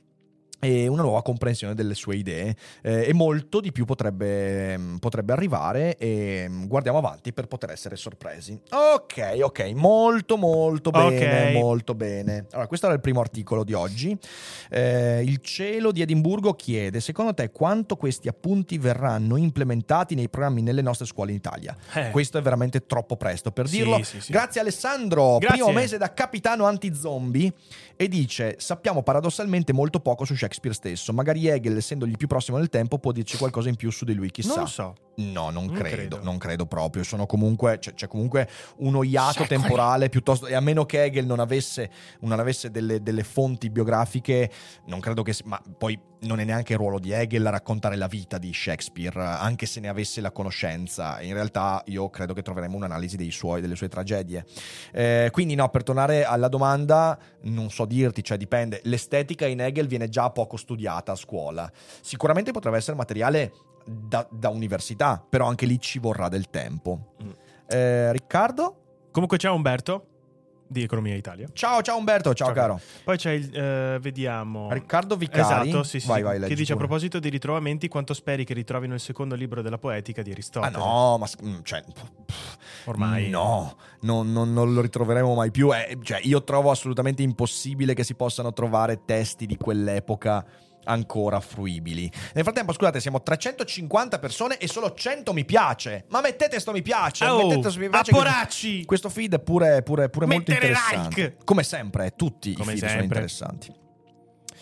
E una nuova comprensione delle sue idee eh, e molto di più potrebbe, mm, potrebbe arrivare e mm, guardiamo avanti per poter essere sorpresi. Ok, ok, molto molto bene, Ok. molto bene. Allora, questo era il primo articolo di oggi. Eh, il cielo di Edimburgo chiede, secondo te quanto questi appunti verranno implementati nei programmi nelle nostre scuole in Italia? Eh. Questo è veramente troppo presto per Sì, dirlo. sì, sì. Grazie Alessandro, Grazie. primo mese da capitano anti-zombie e dice sappiamo paradossalmente molto poco su Shakespeare stesso, magari Hegel essendogli più prossimo nel tempo può dirci qualcosa in più su di lui, chissà. Non lo so. No, non, Non credo, credo. non credo proprio. Sono comunque, c'è, c'è comunque uno iato temporale piuttosto. E a meno che Hegel non avesse, non avesse delle, delle fonti biografiche, non credo che. Ma poi non è neanche il ruolo di Hegel raccontare la vita di Shakespeare, anche se ne avesse la conoscenza. In realtà, io credo che troveremo un'analisi dei suoi, delle sue tragedie. Eh, quindi, no, per tornare alla domanda, non so dirti, cioè dipende. L'estetica in Hegel viene già poco studiata a scuola. Sicuramente potrebbe essere materiale da, da università, però anche lì ci vorrà del tempo. Mm. Eh, Riccardo? Comunque c'è Umberto di Economia Italia. Ciao, ciao Umberto, ciao, Ciao, caro. Poi c'è il. eh, vediamo. Riccardo Vicari. Esatto, sì, sì, Vai, vai, che dice a pure. proposito di ritrovamenti quanto speri che ritrovino il secondo libro della poetica di Ah Aristotele. no, ma mm, cioè, pff, Ormai no, non, non- non lo ritroveremo mai più. Eh, cioè, io trovo assolutamente impossibile che si possano trovare testi di quell'epoca ancora fruibili. Nel frattempo, scusate, siamo 350 persone e solo 100 mi piace. Ma mettete sto mi piace, Oh, mettete sto mi piace. che- poracci! Questo feed è pure, pure, pure molto interessante. like! Come sempre, tutti Come i feed sono sempre.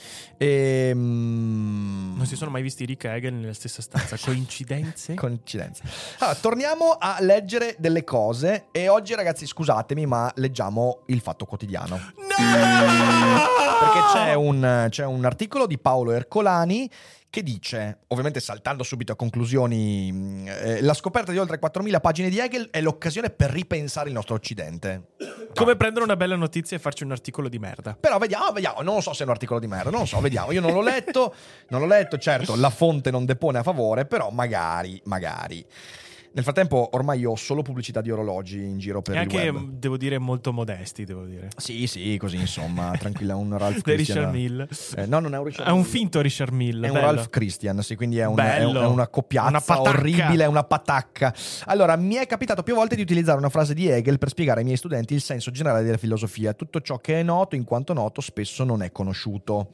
Interessanti. Ehm... Non si sono mai visti Rick e Hegel nella stessa stanza. Coincidenze? Coincidenza. Allora, torniamo a leggere delle cose e oggi ragazzi scusatemi ma leggiamo il Fatto Quotidiano. Perché c'è un, c'è un articolo di Paolo Ercolani che dice, ovviamente saltando subito a conclusioni, mh, eh, la scoperta di oltre 4.000 pagine di Hegel è l'occasione per ripensare il nostro Occidente. Come prendere una bella notizia e farci un articolo di merda. Però vediamo, vediamo, non so se è un articolo di merda, non lo so, vediamo. Io non l'ho letto, non l'ho letto, certo, la fonte non depone a favore, però magari, magari. Nel frattempo ormai ho solo pubblicità di orologi in giro per e il anche, web. mh, devo dire, molto modesti, devo dire. Sì, sì, così insomma, tranquilla, un Ralph Christian. Richard Mill. Eh, no, non è un Richard È un finto Richard Mill. È un bello. Ralph Christian, sì, quindi è, un- è un- è una coppiazza Una orribile, è una patacca. Allora, mi è capitato più volte di utilizzare una frase di Hegel per spiegare ai miei studenti il senso generale della filosofia. Tutto ciò che è noto, in quanto noto, spesso non è conosciuto.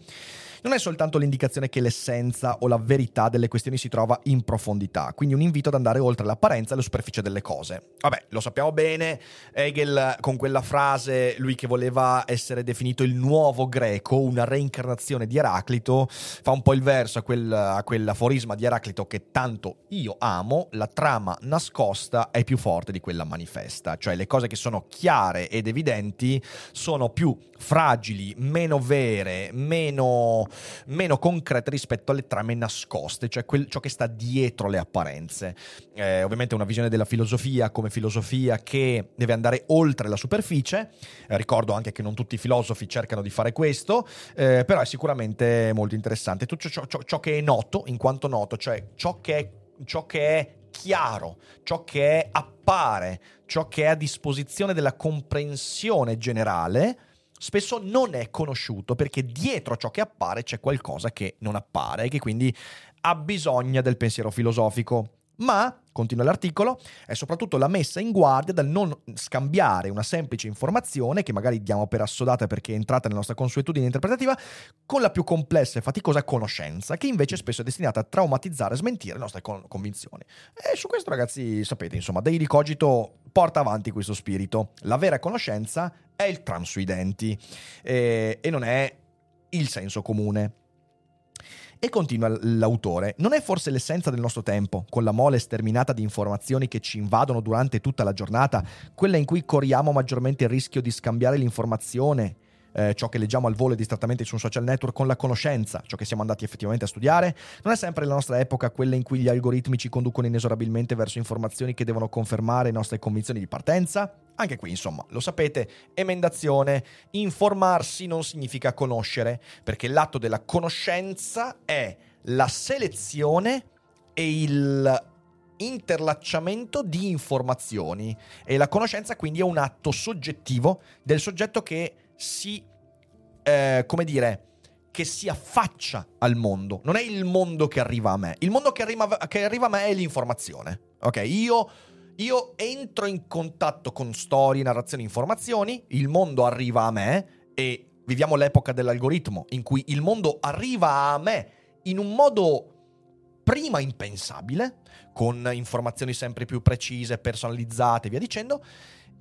Non è soltanto l'indicazione che l'essenza o la verità delle questioni si trova in profondità, quindi un invito ad andare oltre l'apparenza e la superficie delle cose. Vabbè, lo sappiamo bene, Hegel con quella frase, lui che voleva essere definito il nuovo greco, una reincarnazione di Eraclito, fa un po' il verso a quel, a quell'aforisma di Eraclito che tanto io amo, la trama nascosta è più forte di quella manifesta, cioè le cose che sono chiare ed evidenti sono più fragili, meno vere, meno, meno concrete rispetto alle trame nascoste, cioè quel- ciò che sta dietro le apparenze. Eh, ovviamente una visione della filosofia come filosofia che deve andare oltre la superficie, Eh, ricordo anche che non tutti i filosofi cercano di fare questo, eh, però è sicuramente molto interessante. Tutto ciò, ciò- ciò che è noto, in quanto noto, cioè ciò che è, ciò che è chiaro, ciò che appare, ciò che è a disposizione della comprensione generale, spesso non è conosciuto perché dietro ciò che appare c'è qualcosa che non appare e che quindi ha bisogno del pensiero filosofico. Ma, continua l'articolo, è soprattutto la messa in guardia dal non scambiare una semplice informazione, che magari diamo per assodata perché è entrata nella nostra consuetudine interpretativa, con la più complessa e faticosa conoscenza, che invece spesso è destinata a traumatizzare e smentire le nostre con- convinzioni. E su questo, ragazzi, sapete, insomma, Daily Cogito porta avanti questo spirito. La vera conoscenza è il tram sui denti eh, e non è il senso comune. E continua l'autore, non è forse l'essenza del nostro tempo, con la mole sterminata di informazioni che ci invadono durante tutta la giornata, quella in cui corriamo maggiormente il rischio di scambiare l'informazione, eh, ciò che leggiamo al volo e distrattamente su un social network con la conoscenza, ciò che siamo andati effettivamente a studiare? Non è sempre la nostra epoca quella in cui gli algoritmi ci conducono inesorabilmente verso informazioni che devono confermare le nostre convinzioni di partenza? Anche qui, insomma, lo sapete, emendazione, informarsi non significa conoscere, perché l'atto della conoscenza è la selezione e il interlacciamento di informazioni e la conoscenza quindi è un atto soggettivo del soggetto che si, eh, come dire, che si affaccia al mondo, non è il mondo che arriva a me. Il mondo che arriva, che arriva a me è l'informazione. Ok, io, io entro in contatto con storie, narrazioni, informazioni, il mondo arriva a me e viviamo l'epoca dell'algoritmo in cui il mondo arriva a me in un modo prima impensabile, con informazioni sempre più precise, personalizzate e via dicendo,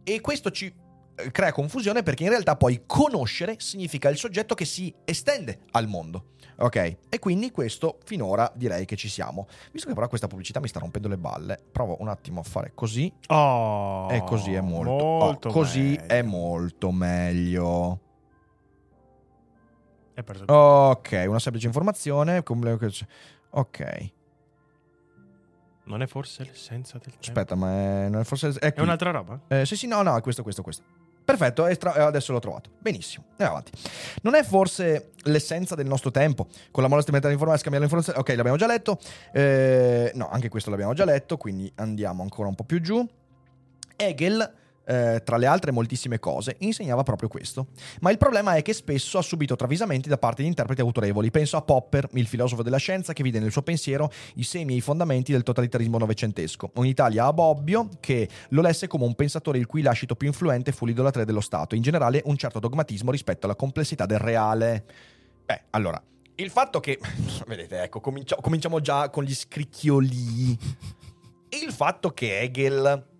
e questo ci crea confusione perché in realtà poi conoscere significa il soggetto che si estende al mondo. Ok? E quindi questo finora direi che ci siamo. Visto che però questa pubblicità mi sta rompendo le balle, provo un attimo a fare così. Oh, e così è molto, molto oh, così meglio. è molto meglio. È Ok, una semplice informazione. Ok. Non è forse l'essenza del tempo? Aspetta, ma è, non è forse è, È un'altra roba? Eh, sì, sì, no, no, è questo, questo, questo. Perfetto, adesso l'ho trovato. Benissimo, andiamo avanti. Non è forse l'essenza del nostro tempo? Con la molla strumentale informatica scambiare le informazioni. Ok, l'abbiamo già letto. Eh, no, anche questo l'abbiamo già letto, quindi andiamo ancora un po' più giù. Hegel, eh, tra le altre moltissime cose, insegnava proprio questo. Ma il problema è che spesso ha subito travisamenti da parte di interpreti autorevoli. Penso a Popper, il filosofo della scienza, che vide nel suo pensiero i semi e i fondamenti del totalitarismo novecentesco. O in Italia a Bobbio, che lo lesse come un pensatore il cui lascito più influente fu l'idolatria dello Stato. In generale, un certo dogmatismo rispetto alla complessità del reale. Beh, allora, il fatto che... Vedete, ecco, comincia- cominciamo già con gli scricchioli. Il fatto che Hegel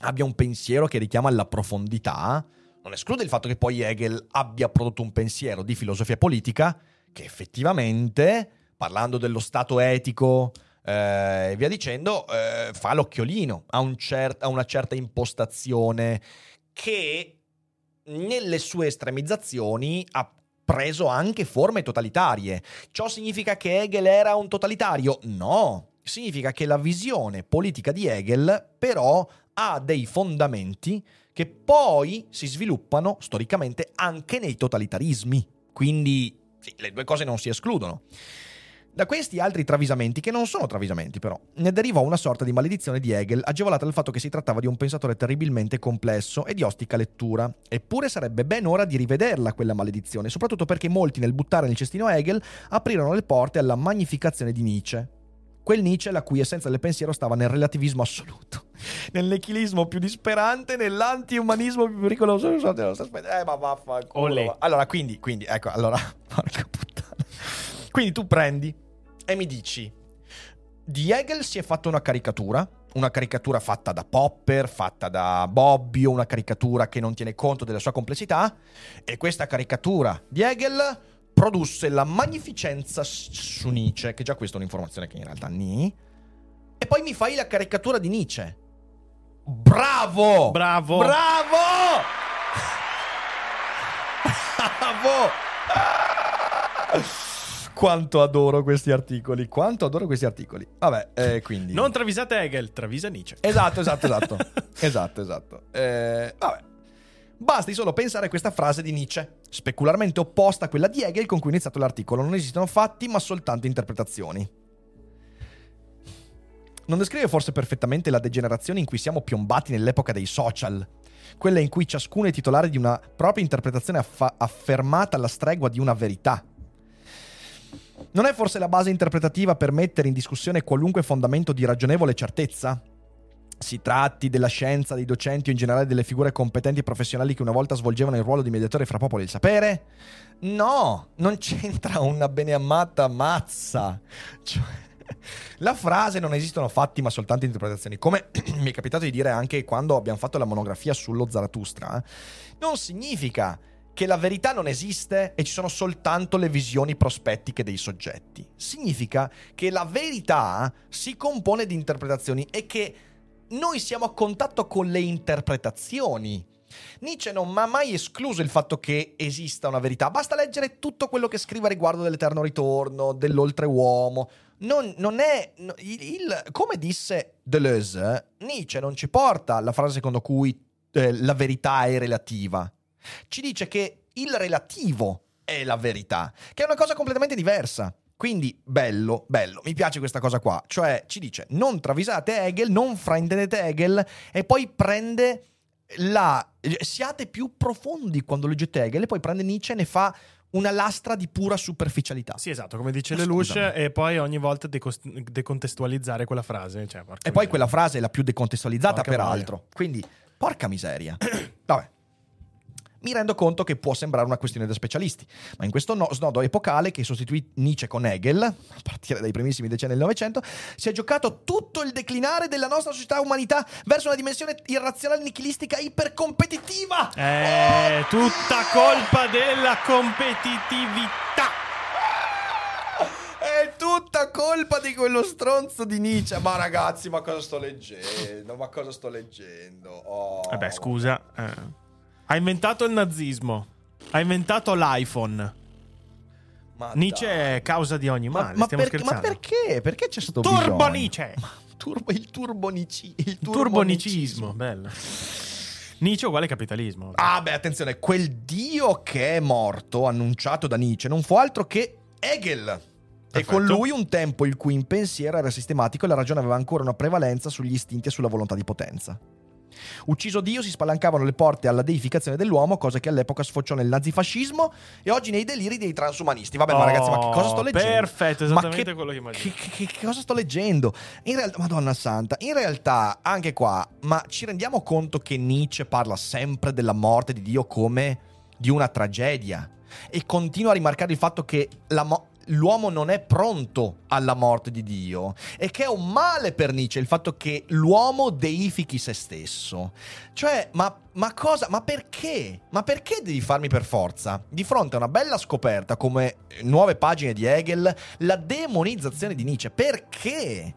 abbia un pensiero che richiama alla profondità non esclude il fatto che poi Hegel abbia prodotto un pensiero di filosofia politica che effettivamente, parlando dello stato etico eh, e via dicendo, eh, fa l'occhiolino, ha, un cer- ha una certa impostazione che nelle sue estremizzazioni ha preso anche forme totalitarie. Ciò significa che Hegel era un totalitario? No, significa che la visione politica di Hegel però ha dei fondamenti che poi si sviluppano storicamente anche nei totalitarismi. Quindi sì, le due cose non si escludono. Da questi altri travisamenti, che non sono travisamenti però, ne deriva una sorta di maledizione di Hegel, agevolata dal fatto che si trattava di un pensatore terribilmente complesso e di ostica lettura. Eppure sarebbe ben ora di rivederla quella maledizione, soprattutto perché molti nel buttare nel cestino Hegel aprirono le porte alla magnificazione di Nietzsche. Quel Nietzsche la cui essenza del pensiero stava nel relativismo assoluto, nel nichilismo più disperante, nell'anti-umanismo più pericoloso. Eh, ma vaffanculo. Allora, quindi, quindi, ecco, allora, porca puttana. Quindi tu prendi e mi dici, di Hegel si è fatta una caricatura, una caricatura fatta da Popper, fatta da Bobbio, una caricatura che non tiene conto della sua complessità, e questa caricatura di Hegel produsse la magnificenza su Nietzsche, che già questa è un'informazione che in realtà ni. E poi mi fai la caricatura di Nietzsche. Bravo! Bravo! Bravo! Bravo! Quanto adoro questi articoli, quanto adoro questi articoli. Vabbè, eh, quindi... Non travisate Hegel, travisa Nietzsche. Esatto, esatto, esatto. esatto, esatto. Eh, vabbè. Basti solo pensare a questa frase di Nietzsche, specularmente opposta a quella di Hegel con cui è iniziato l'articolo. Non esistono fatti, ma soltanto interpretazioni. Non descrive forse perfettamente la degenerazione in cui siamo piombati nell'epoca dei social? Quella in cui ciascuno è titolare di una propria interpretazione affa- affermata alla stregua di una verità. Non è forse la base interpretativa per mettere in discussione qualunque fondamento di ragionevole certezza? Si tratti della scienza, dei docenti o in generale delle figure competenti e professionali che una volta svolgevano il ruolo di mediatore fra popoli e il sapere? No, non c'entra una beneamata mazza. Cioè, la frase non esistono fatti ma soltanto interpretazioni, come mi è capitato di dire anche quando abbiamo fatto la monografia sullo Zarathustra, non significa che la verità non esiste e ci sono soltanto le visioni prospettiche dei soggetti. Significa che la verità si compone di interpretazioni e che noi siamo a contatto con le interpretazioni. Nietzsche non ha mai escluso il fatto che esista una verità, basta leggere tutto quello che scrive riguardo dell'eterno ritorno, dell'oltreuomo. Non, non è. il- il- come disse Deleuze, Nietzsche non ci porta alla frase secondo cui eh, la verità è relativa. Ci dice che il relativo è la verità, che è una cosa completamente diversa. Quindi, bello, bello, mi piace questa cosa qua. Cioè, ci dice, non travisate Hegel, non fraintendete Hegel, e poi prende la... Siate più profondi quando leggete Hegel, e poi prende Nietzsche e ne fa una lastra di pura superficialità. Sì, esatto, come dice Ma Lelouch, e poi ogni volta decos- decontestualizzare quella frase. Cioè, E poi miseria. quella frase è la più decontestualizzata, Porca peraltro. Quindi, porca miseria. Vabbè. Mi rendo conto che può sembrare una questione da specialisti, ma in questo no- snodo epocale che sostituì Nietzsche con Hegel, a partire dai primissimi decenni del Novecento, si è giocato tutto il declinare della nostra società umanità verso una dimensione irrazionale, nichilistica, ipercompetitiva. È tutta colpa della competitività. È tutta colpa di quello stronzo di Nietzsche. Ma ragazzi, ma cosa sto leggendo? Ma cosa sto leggendo? Oh. Vabbè, scusa. eh. Ha inventato il nazismo. Ha inventato l'iPhone. Ma Nietzsche dai. è causa di ogni Ma, male. ma stiamo perché, ma perché? Perché c'è stato Turbo bisogno? Nietzsche. Turbo, il turbonici, il Turbonicismo, bello. Nietzsche uguale capitalismo. Ah, beh, attenzione, quel dio che è morto, annunciato da Nietzsche, non fu altro che Hegel. E Perfetto. con lui un tempo il cui in pensiero era sistematico e la ragione aveva ancora una prevalenza sugli istinti e sulla volontà di potenza. Ucciso Dio si spalancavano le porte alla deificazione dell'uomo, cosa che all'epoca sfociò nel nazifascismo e oggi nei deliri dei transumanisti. Vabbè, ma Oh, ragazzi, ma che cosa sto leggendo? perfetto, Ma esattamente che- quello che immagino. Che, che- che cosa sto leggendo? In realtà, Madonna Santa, in realtà, anche qua, ma ci rendiamo conto che Nietzsche parla sempre della morte di Dio come di una tragedia e continua a rimarcare il fatto che la mo- l'uomo non è pronto alla morte di Dio e che è un male per Nietzsche il fatto che l'uomo deifichi se stesso. Cioè, ma, ma cosa? Ma perché? Ma perché devi farmi per forza? Di fronte a una bella scoperta come nuove pagine di Hegel, la demonizzazione di Nietzsche. Perché?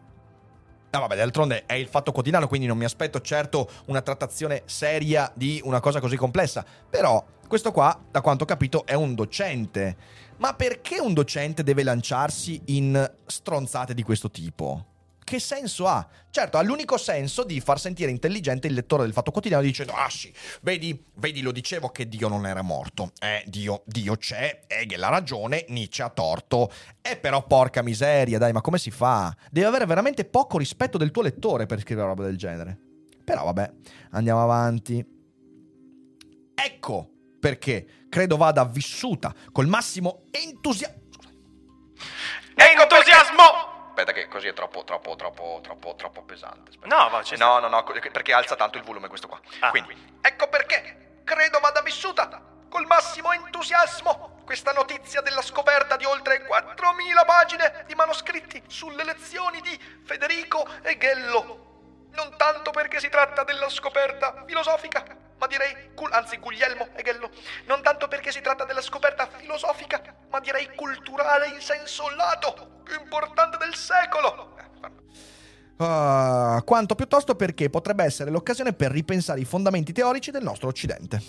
No, vabbè, d'altronde è il fatto quotidiano, quindi non mi aspetto certo una trattazione seria di una cosa così complessa. Però, questo qua, da quanto ho capito, è un docente. Ma perché un docente deve lanciarsi in stronzate di questo tipo? Che senso ha? Certo, ha l'unico senso di far sentire intelligente il lettore del Fatto Quotidiano dicendo Ah sì, vedi, vedi, lo dicevo che Dio non era morto. Eh, Dio, Dio c'è, Hegel ha ragione, Nietzsche ha torto. E però porca miseria, dai, ma come si fa? Devi avere veramente poco rispetto del tuo lettore per scrivere roba del genere. Però vabbè, andiamo avanti. Ecco perché credo vada vissuta col massimo entusiasmo. Entusiasmo! Aspetta che così è troppo, troppo, troppo, troppo, troppo pesante. Aspetta. No, va, ci No, no, no, perché alza tanto il volume questo qua. Ah. Quindi, ecco perché credo vada vissuta col massimo entusiasmo questa notizia della scoperta di oltre 4.000 pagine di manoscritti sulle lezioni di Federico Eghello. Non tanto perché si tratta della scoperta filosofica, ma direi, cul- anzi Guglielmo Eghello, non tanto perché si tratta della scoperta filosofica, ma direi culturale in senso lato, più importante del secolo. Ah, quanto piuttosto perché potrebbe essere l'occasione per ripensare i fondamenti teorici del nostro Occidente.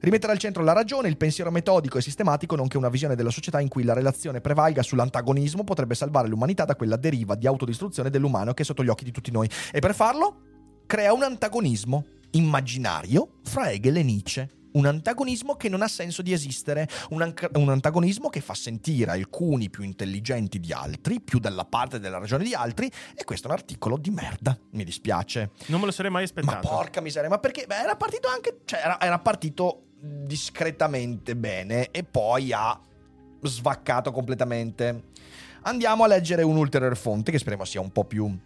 Rimettere al centro la ragione, il pensiero metodico e sistematico, nonché una visione della società in cui la relazione prevalga sull'antagonismo potrebbe salvare l'umanità da quella deriva di autodistruzione dell'umano che è sotto gli occhi di tutti noi. E per farlo crea un antagonismo immaginario fra Hegel e Nietzsche. Un antagonismo che non ha senso di esistere, un, anca- un antagonismo che fa sentire alcuni più intelligenti di altri, più dalla parte della ragione di altri, e questo è un articolo di merda, mi dispiace. Non me lo sarei mai Ma aspettato. porca miseria, ma perché? Beh, era partito anche. Cioè, era, era partito discretamente bene e poi ha svaccato completamente. Andiamo a leggere un ulteriore fonte che speriamo sia un po' più.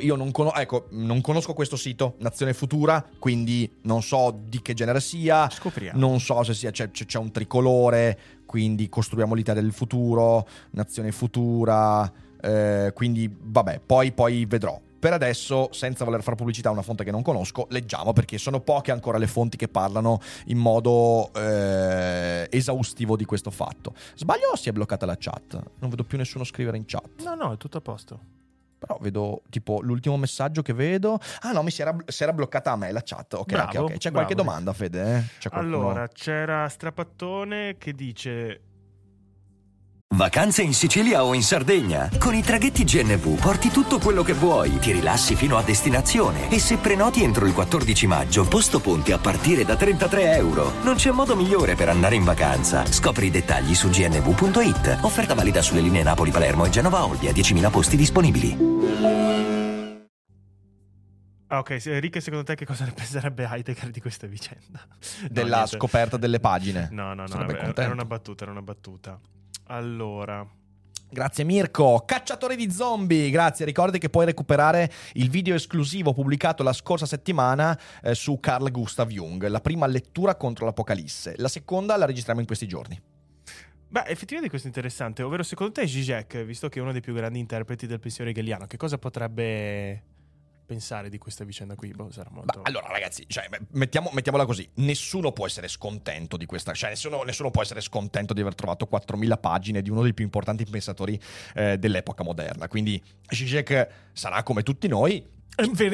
Io non, cono- ecco, non conosco questo sito, Nazione Futura, quindi non so di che genere sia. Scopriamo. Non so se sia, c'è, c'è- c'è un tricolore, quindi costruiamo l'Italia del futuro, Nazione Futura, eh, quindi vabbè, poi, poi vedrò. Per adesso, senza voler fare pubblicità a una fonte che non conosco, leggiamo perché sono poche ancora le fonti che parlano in modo eh, esaustivo di questo fatto. Sbaglio o si è bloccata la chat? Non vedo più nessuno scrivere in chat. No, no, è tutto a posto. Però vedo tipo l'ultimo messaggio che vedo. Ah no, mi si era, si era bloccata a me la chat. Ok, Bravo, ok, ok. C'è qualche bravo. domanda, Fede? eh? C'è qualcuno? Allora, c'era Strapattone che dice... Vacanze in Sicilia o in Sardegna? Con i traghetti GNV porti tutto quello che vuoi, ti rilassi fino a destinazione e se prenoti entro il 14 maggio, posto ponti a partire da 33 euro. Non c'è modo migliore per andare in vacanza. Scopri i dettagli su gnv.it. Offerta valida sulle linee Napoli-Palermo e Genova-Olbia, 10.000 posti disponibili. Ah, ok, Rick, secondo te che cosa ne penserebbe Heidegger di questa vicenda? No, Della niente. scoperta delle pagine. No, no, no, Sarebbe era- contento. era una battuta, era una battuta. Allora, Grazie Mirko, cacciatore di zombie, grazie. Ricordi che puoi recuperare il video esclusivo pubblicato la scorsa settimana eh, su Carl Gustav Jung, la prima lettura contro l'Apocalisse. La seconda la registriamo in questi giorni. beh, effettivamente questo è interessante, ovvero secondo te Zizek, visto che è uno dei più grandi interpreti del pensiero hegeliano, che cosa potrebbe pensare di questa vicenda qui? Boh, molto... Allora, ragazzi, cioè, mettiamo- mettiamola così: nessuno può essere scontento di questa. Cioè, nessuno, nessuno può essere scontento di aver trovato 4.000 pagine di uno dei più importanti pensatori eh, dell'epoca moderna. Quindi, Zizek sarà come tutti noi.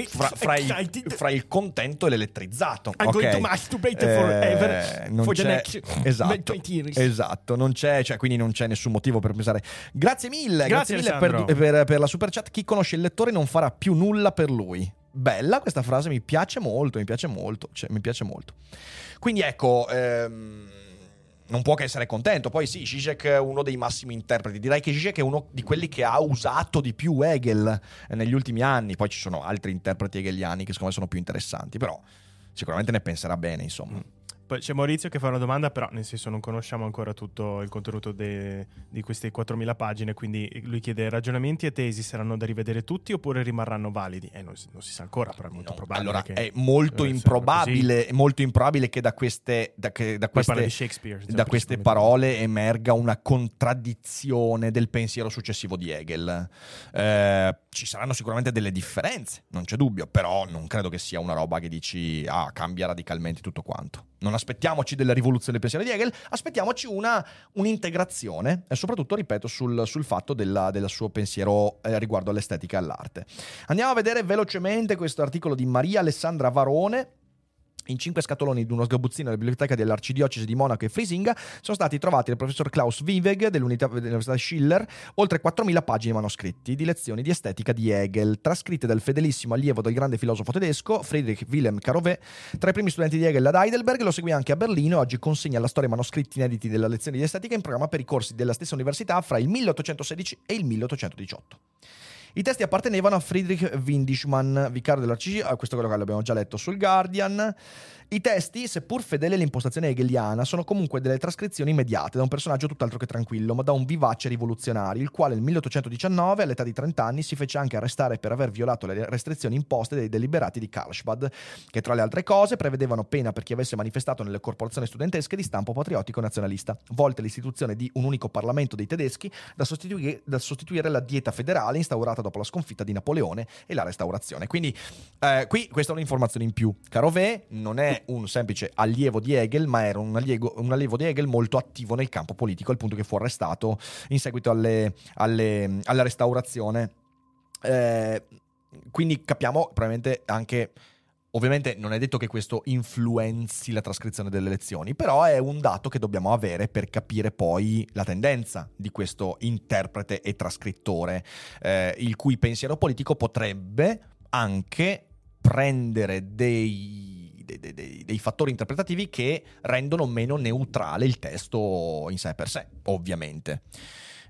Fra, fra il, fra il contento e l'elettrizzato. I'm ok? going to masturbate Eh, forever non for c'è- esatto, 20 years. esatto, non c'è, cioè, quindi non c'è nessun motivo per pensare. Grazie mille, grazie, Grazie, mille per, per- per la super chat. Chi conosce il lettore non farà più nulla per lui. Bella questa frase, mi piace molto, mi piace molto, cioè, mi piace molto. Quindi ecco, ehm, non può che essere contento. Poi sì, Zizek è uno dei massimi interpreti. Direi che Zizek è uno di quelli che ha usato di più Hegel eh, negli ultimi anni. Poi ci sono altri interpreti hegeliani che secondo me sono più interessanti, però sicuramente ne penserà bene, insomma. Poi c'è Maurizio che fa una domanda, però nel senso non conosciamo ancora tutto il contenuto de- di queste 4.000 pagine, quindi lui chiede ragionamenti e tesi saranno da rivedere tutti oppure rimarranno validi? Eh, non si, non si sa ancora, però è molto No, probabile. allora, è molto essere improbabile, molto improbabile che da queste, da che- da queste, da queste parole emerga una contraddizione del pensiero successivo di Hegel. Eh, ci saranno sicuramente delle differenze, non c'è dubbio, però non credo che sia una roba che dici, ah, cambia radicalmente tutto quanto. Non aspettiamoci della rivoluzione del pensiero di Hegel, aspettiamoci una, un'integrazione, e soprattutto, ripeto, sul, sul fatto del suo pensiero eh, riguardo all'estetica e all'arte. Andiamo a vedere velocemente questo articolo di Maria Alessandra Varone. In cinque scatoloni di uno sgabuzzino della biblioteca dell'arcidiocesi di Monaco e Frisinga sono stati trovati dal professor Klaus dell'unità- dell'Università Schiller oltre 4.000 pagine manoscritti di lezioni di estetica di Hegel, trascritte dal fedelissimo allievo del grande filosofo tedesco Friedrich Wilhelm Carové. Tra i primi studenti di Hegel ad Heidelberg lo seguì anche a Berlino e oggi consegna alla storia manoscritti inediti della lezione di estetica in programma per i corsi della stessa università fra il 1816 e il 1818. I testi appartenevano a Friedrich Windischmann, vicario dell'arcigio, questo è quello che abbiamo già letto sul Guardian. I testi, seppur fedeli all'impostazione hegeliana, sono comunque delle trascrizioni immediate da un personaggio tutt'altro che tranquillo, ma da un vivace rivoluzionario, il quale nel 1819, all'età di 30 anni, si fece anche arrestare per aver violato le restrizioni imposte dai deliberati di Karlsbad, che tra le altre cose prevedevano pena per chi avesse manifestato nelle corporazioni studentesche di stampo patriottico nazionalista, volte all'istituzione di un unico Parlamento dei tedeschi da sostituire, da sostituire la dieta federale instaurata dopo la sconfitta di Napoleone e la restaurazione. Quindi eh, qui questa è un'informazione in più. Carové non è un semplice allievo di Hegel, ma era un allievo, un allievo di Hegel molto attivo nel campo politico, al punto che fu arrestato in seguito alle- alle- alla restaurazione. Eh, quindi capiamo probabilmente anche Ovviamente non è detto che questo influenzi la trascrizione delle lezioni, però è un dato che dobbiamo avere per capire poi la tendenza di questo interprete e trascrittore, eh, il cui pensiero politico potrebbe anche prendere dei, dei- dei- dei- fattori interpretativi che rendono meno neutrale il testo in sé per sé, ovviamente.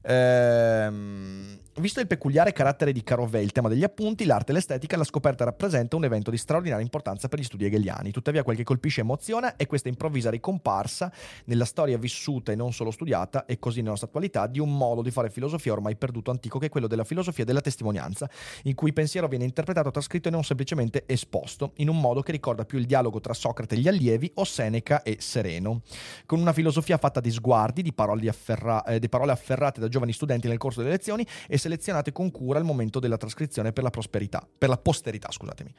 Ehm, visto il peculiare carattere di Carovè, il tema degli appunti, l'arte e l'estetica, la scoperta rappresenta un evento di straordinaria importanza per gli studi hegeliani. Tuttavia, quel che colpisce e emoziona è questa improvvisa ricomparsa nella storia vissuta e non solo studiata, e così nella nostra attualità, di un modo di fare filosofia ormai perduto antico che è quello della filosofia della testimonianza, in cui il pensiero viene interpretato, trascritto e non semplicemente esposto, in un modo che ricorda più il dialogo tra Socrate e gli allievi o Seneca e Sereno con una filosofia fatta di sguardi, di parole, afferra- eh, di parole afferrate da giovani studenti nel corso delle lezioni e selezionate con cura al momento della trascrizione per la prosperità, per la posterità, scusatemi.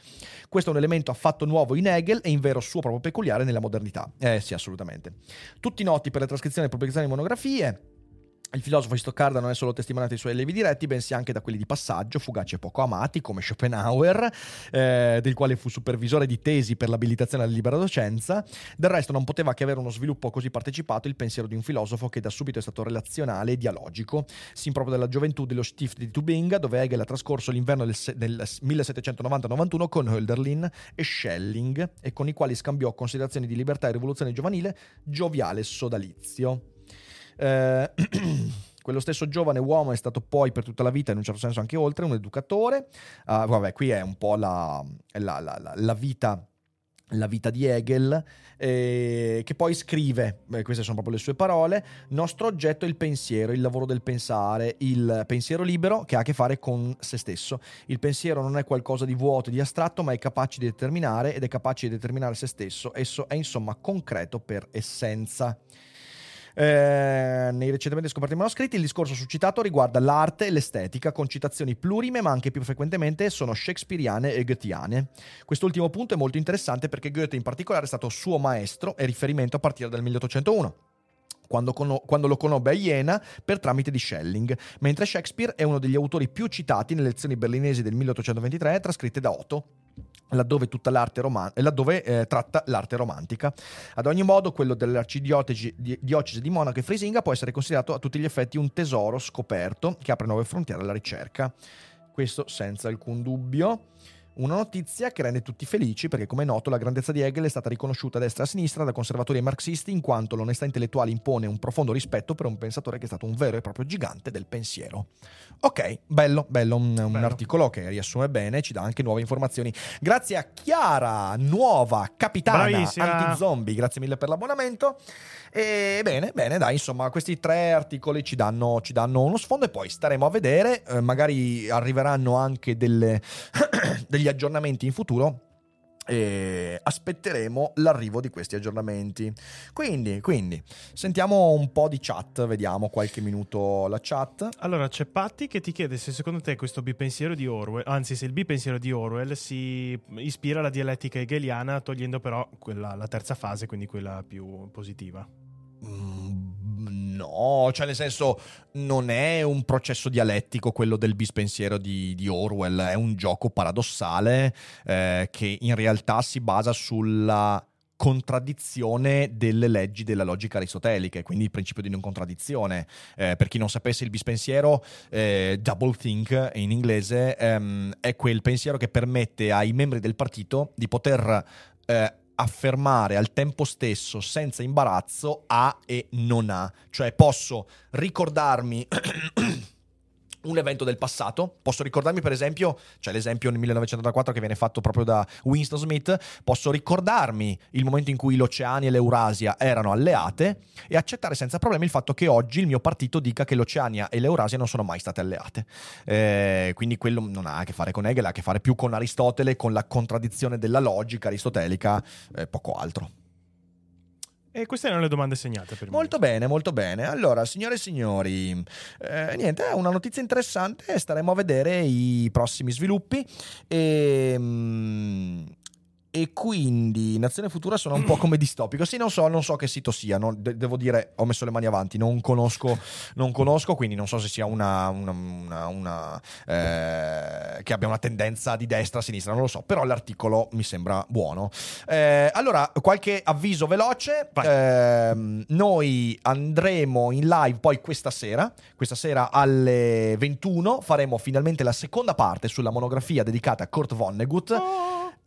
Questo è un elemento affatto nuovo in Hegel e in vero suo proprio peculiare nella modernità. Eh sì, assolutamente. Tutti noti per le trascrizioni e pubblicazioni di monografie, il filosofo di Stoccarda non è solo testimoniato dai suoi allievi diretti, bensì anche da quelli di passaggio, fugaci e poco amati, come Schopenhauer, eh, del quale fu supervisore di tesi per l'abilitazione alla libera docenza. Del resto non poteva che avere uno sviluppo così partecipato il pensiero di un filosofo che da subito è stato relazionale e dialogico, sin proprio dalla gioventù dello Stift di Tubinga, dove Hegel ha trascorso l'inverno del, se- del 1790-91 con Hölderlin e Schelling, e con i quali scambiò considerazioni di libertà e rivoluzione giovanile, gioviale sodalizio. Eh, Quello stesso giovane uomo è stato poi per tutta la vita, in un certo senso anche oltre, un educatore. Ah, vabbè, qui è un po' la, la- la- la- la vita la vita di Hegel, eh, che poi scrive, eh, queste sono proprio le sue parole, nostro oggetto è il pensiero, il lavoro del pensare, il pensiero libero che ha a che fare con se stesso. Il pensiero non è qualcosa di vuoto, di astratto, ma è capace di determinare ed è capace di determinare se stesso. Esso è insomma concreto per essenza. Eh, nei recentemente scoperti manoscritti il discorso suscitato riguarda l'arte e l'estetica con citazioni plurime ma anche più frequentemente sono shakespeariane e goetheane. Quest'ultimo punto è molto interessante perché Goethe in particolare è stato suo maestro e riferimento a partire dal 1801. Quando, cono- quando lo conobbe a Iena per tramite di Schelling, mentre Shakespeare è uno degli autori più citati nelle lezioni berlinesi del 1823 trascritte da Otto laddove, l'arte roman- laddove eh, tratta l'arte romantica. Ad ogni modo, quello dell'arcidiocesi di, diocesi di Monaco e Frisinga può essere considerato a tutti gli effetti un tesoro scoperto che apre nuove frontiere alla ricerca. Questo senza alcun dubbio. Una notizia che rende tutti felici perché, come è noto, la grandezza di Hegel è stata riconosciuta a destra e a sinistra da conservatori e marxisti in quanto l'onestà intellettuale impone un profondo rispetto per un pensatore che è stato un vero e proprio gigante del pensiero. Ok, bello, bello, un, un Bello. articolo che riassume bene, ci dà anche nuove informazioni. Grazie a Chiara, nuova capitana Bravissima. anti-zombie, grazie mille per l'abbonamento. E bene, bene, dai, insomma, questi tre articoli ci danno, ci danno uno sfondo e poi staremo a vedere, eh, magari arriveranno anche delle- degli aggiornamenti in futuro. E aspetteremo l'arrivo di questi aggiornamenti. Quindi, quindi, sentiamo un po' di chat, vediamo qualche minuto la chat. Allora, c'è Patti che ti chiede se secondo te questo bipensiero di Orwell, anzi se il bipensiero di Orwell si ispira alla dialettica hegeliana, togliendo però quella, la terza fase, quindi quella più positiva. Mm, No, cioè nel senso non è un processo dialettico quello del bispensiero di, di Orwell, è un gioco paradossale eh, che in realtà si basa sulla contraddizione delle leggi della logica aristotelica, quindi il principio di non contraddizione. Eh, per chi non sapesse il bispensiero, eh, double think in inglese, ehm, è quel pensiero che permette ai membri del partito di poter eh, affermare al tempo stesso senza imbarazzo A e non A. Cioè posso ricordarmi un evento del passato, posso ricordarmi per esempio, c'è l'esempio nel 1984 che viene fatto proprio da Winston Smith, posso ricordarmi il momento in cui l'Oceania e l'Eurasia erano alleate e accettare senza problemi il fatto che oggi il mio partito dica che l'Oceania e l'Eurasia non sono mai state alleate. Eh, quindi quello non ha a che fare con Hegel, ha a che fare più con Aristotele, con la contraddizione della logica aristotelica, eh, poco altro. E queste erano le domande segnate per Molto bene, molto bene. Allora, signore e signori, eh, niente, è una notizia interessante. Staremo a vedere i prossimi sviluppi. E, mm, e quindi Nazione Futura suona un po' come distopico. Sì, non so, non so che sito sia. non- de- devo dire, ho messo le mani avanti. Non conosco, non conosco quindi non so se sia una. una, una- una, eh, che abbia una tendenza di destra a sinistra. Non lo so. Però l'articolo mi sembra buono. Eh, allora, qualche avviso veloce. Ehm, noi andremo in live poi questa sera. Questa sera alle 21 faremo finalmente la seconda parte sulla monografia dedicata a Kurt Vonnegut.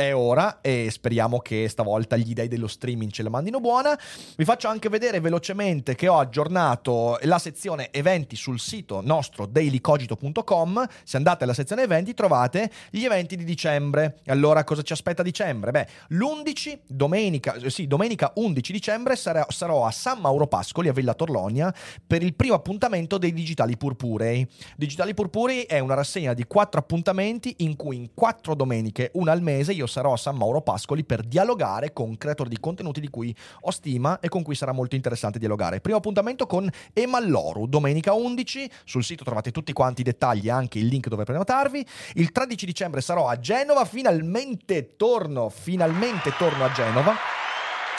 È ora e speriamo che stavolta gli dei dello streaming ce la mandino buona. Vi faccio anche vedere velocemente che ho aggiornato la sezione eventi sul sito nostro dailycogito.com. Se andate alla sezione eventi trovate gli eventi di dicembre. Allora cosa ci aspetta a dicembre? Beh, l'11, domenica, sì, domenica 11 dicembre sarò, sarò a San Mauro Pascoli a Villa Torlonia per il primo appuntamento dei Digitali Purpurei. Digitali Purpurei è una rassegna di quattro appuntamenti in cui in quattro domeniche, una al mese, io sarò a San Mauro Pascoli per dialogare con creator di contenuti di cui ho stima e con cui sarà molto interessante dialogare. Primo appuntamento con Emalloru, domenica 11, sul sito trovate tutti quanti i dettagli e anche il link dove prenotarvi. Il 13 dicembre sarò a Genova, finalmente torno, finalmente torno a Genova.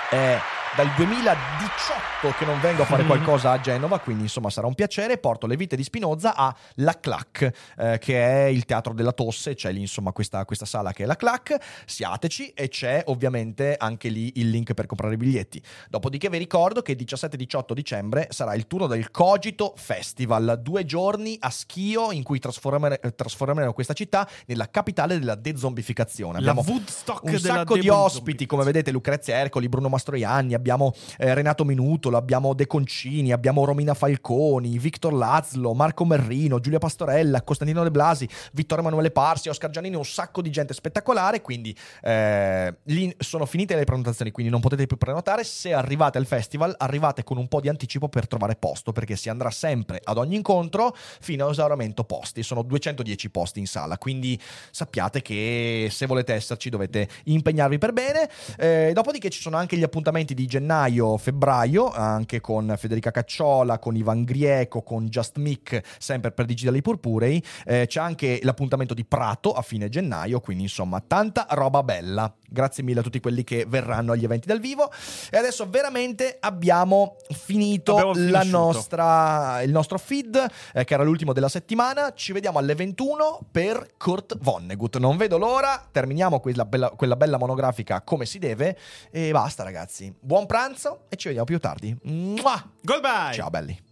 È dal 2018 che non vengo a fare qualcosa a Genova, quindi insomma sarà un piacere. Porto le vite di Spinoza a La Clac, eh, che è il teatro della tosse. C'è lì insomma questa, questa sala che è La Clac. Siateci e c'è ovviamente anche lì il link per comprare i biglietti. Dopodiché vi ricordo che il 17-18 dicembre sarà il turno del Cogito Festival, due giorni a Schio in cui eh, trasformeremo questa città nella capitale della dezombificazione. La Abbiamo Woodstock un sacco di ospiti, come vedete, Lucrezia Ercoli, Bruno Mastroianni, abbiamo eh, Renato Minutolo, abbiamo De Concini, abbiamo Romina Falconi, Victor Lazlo, Marco Merrino, Giulia Pastorella, Costantino De Blasi, Vittorio Emanuele Parsi, Oscar Giannini, un sacco di gente spettacolare, quindi eh, sono finite le prenotazioni, quindi non potete più prenotare. Se arrivate al festival, arrivate con un po' di anticipo per trovare posto, perché si andrà sempre ad ogni incontro fino a posti. Sono 210 posti in sala, quindi sappiate che se volete esserci dovete impegnarvi per bene. Eh, dopodiché ci sono anche gli appuntamenti di gennaio, febbraio, anche con Federica Cacciola, con Ivan Grieco, con Just Mick, sempre per Digitali Purpurei. Eh, c'è anche l'appuntamento di Prato a fine gennaio, quindi insomma tanta roba bella. Grazie mille a tutti quelli che verranno agli eventi dal vivo. E adesso veramente abbiamo finito Abbiamo nostra, il nostro feed, eh, che era l'ultimo della settimana. Ci vediamo alle 21 per Kurt Vonnegut. Non vedo l'ora. Terminiamo quella bella, quella bella monografica come si deve. E basta, ragazzi. Buon pranzo e ci vediamo più tardi. Mua! Goodbye! Ciao, belli.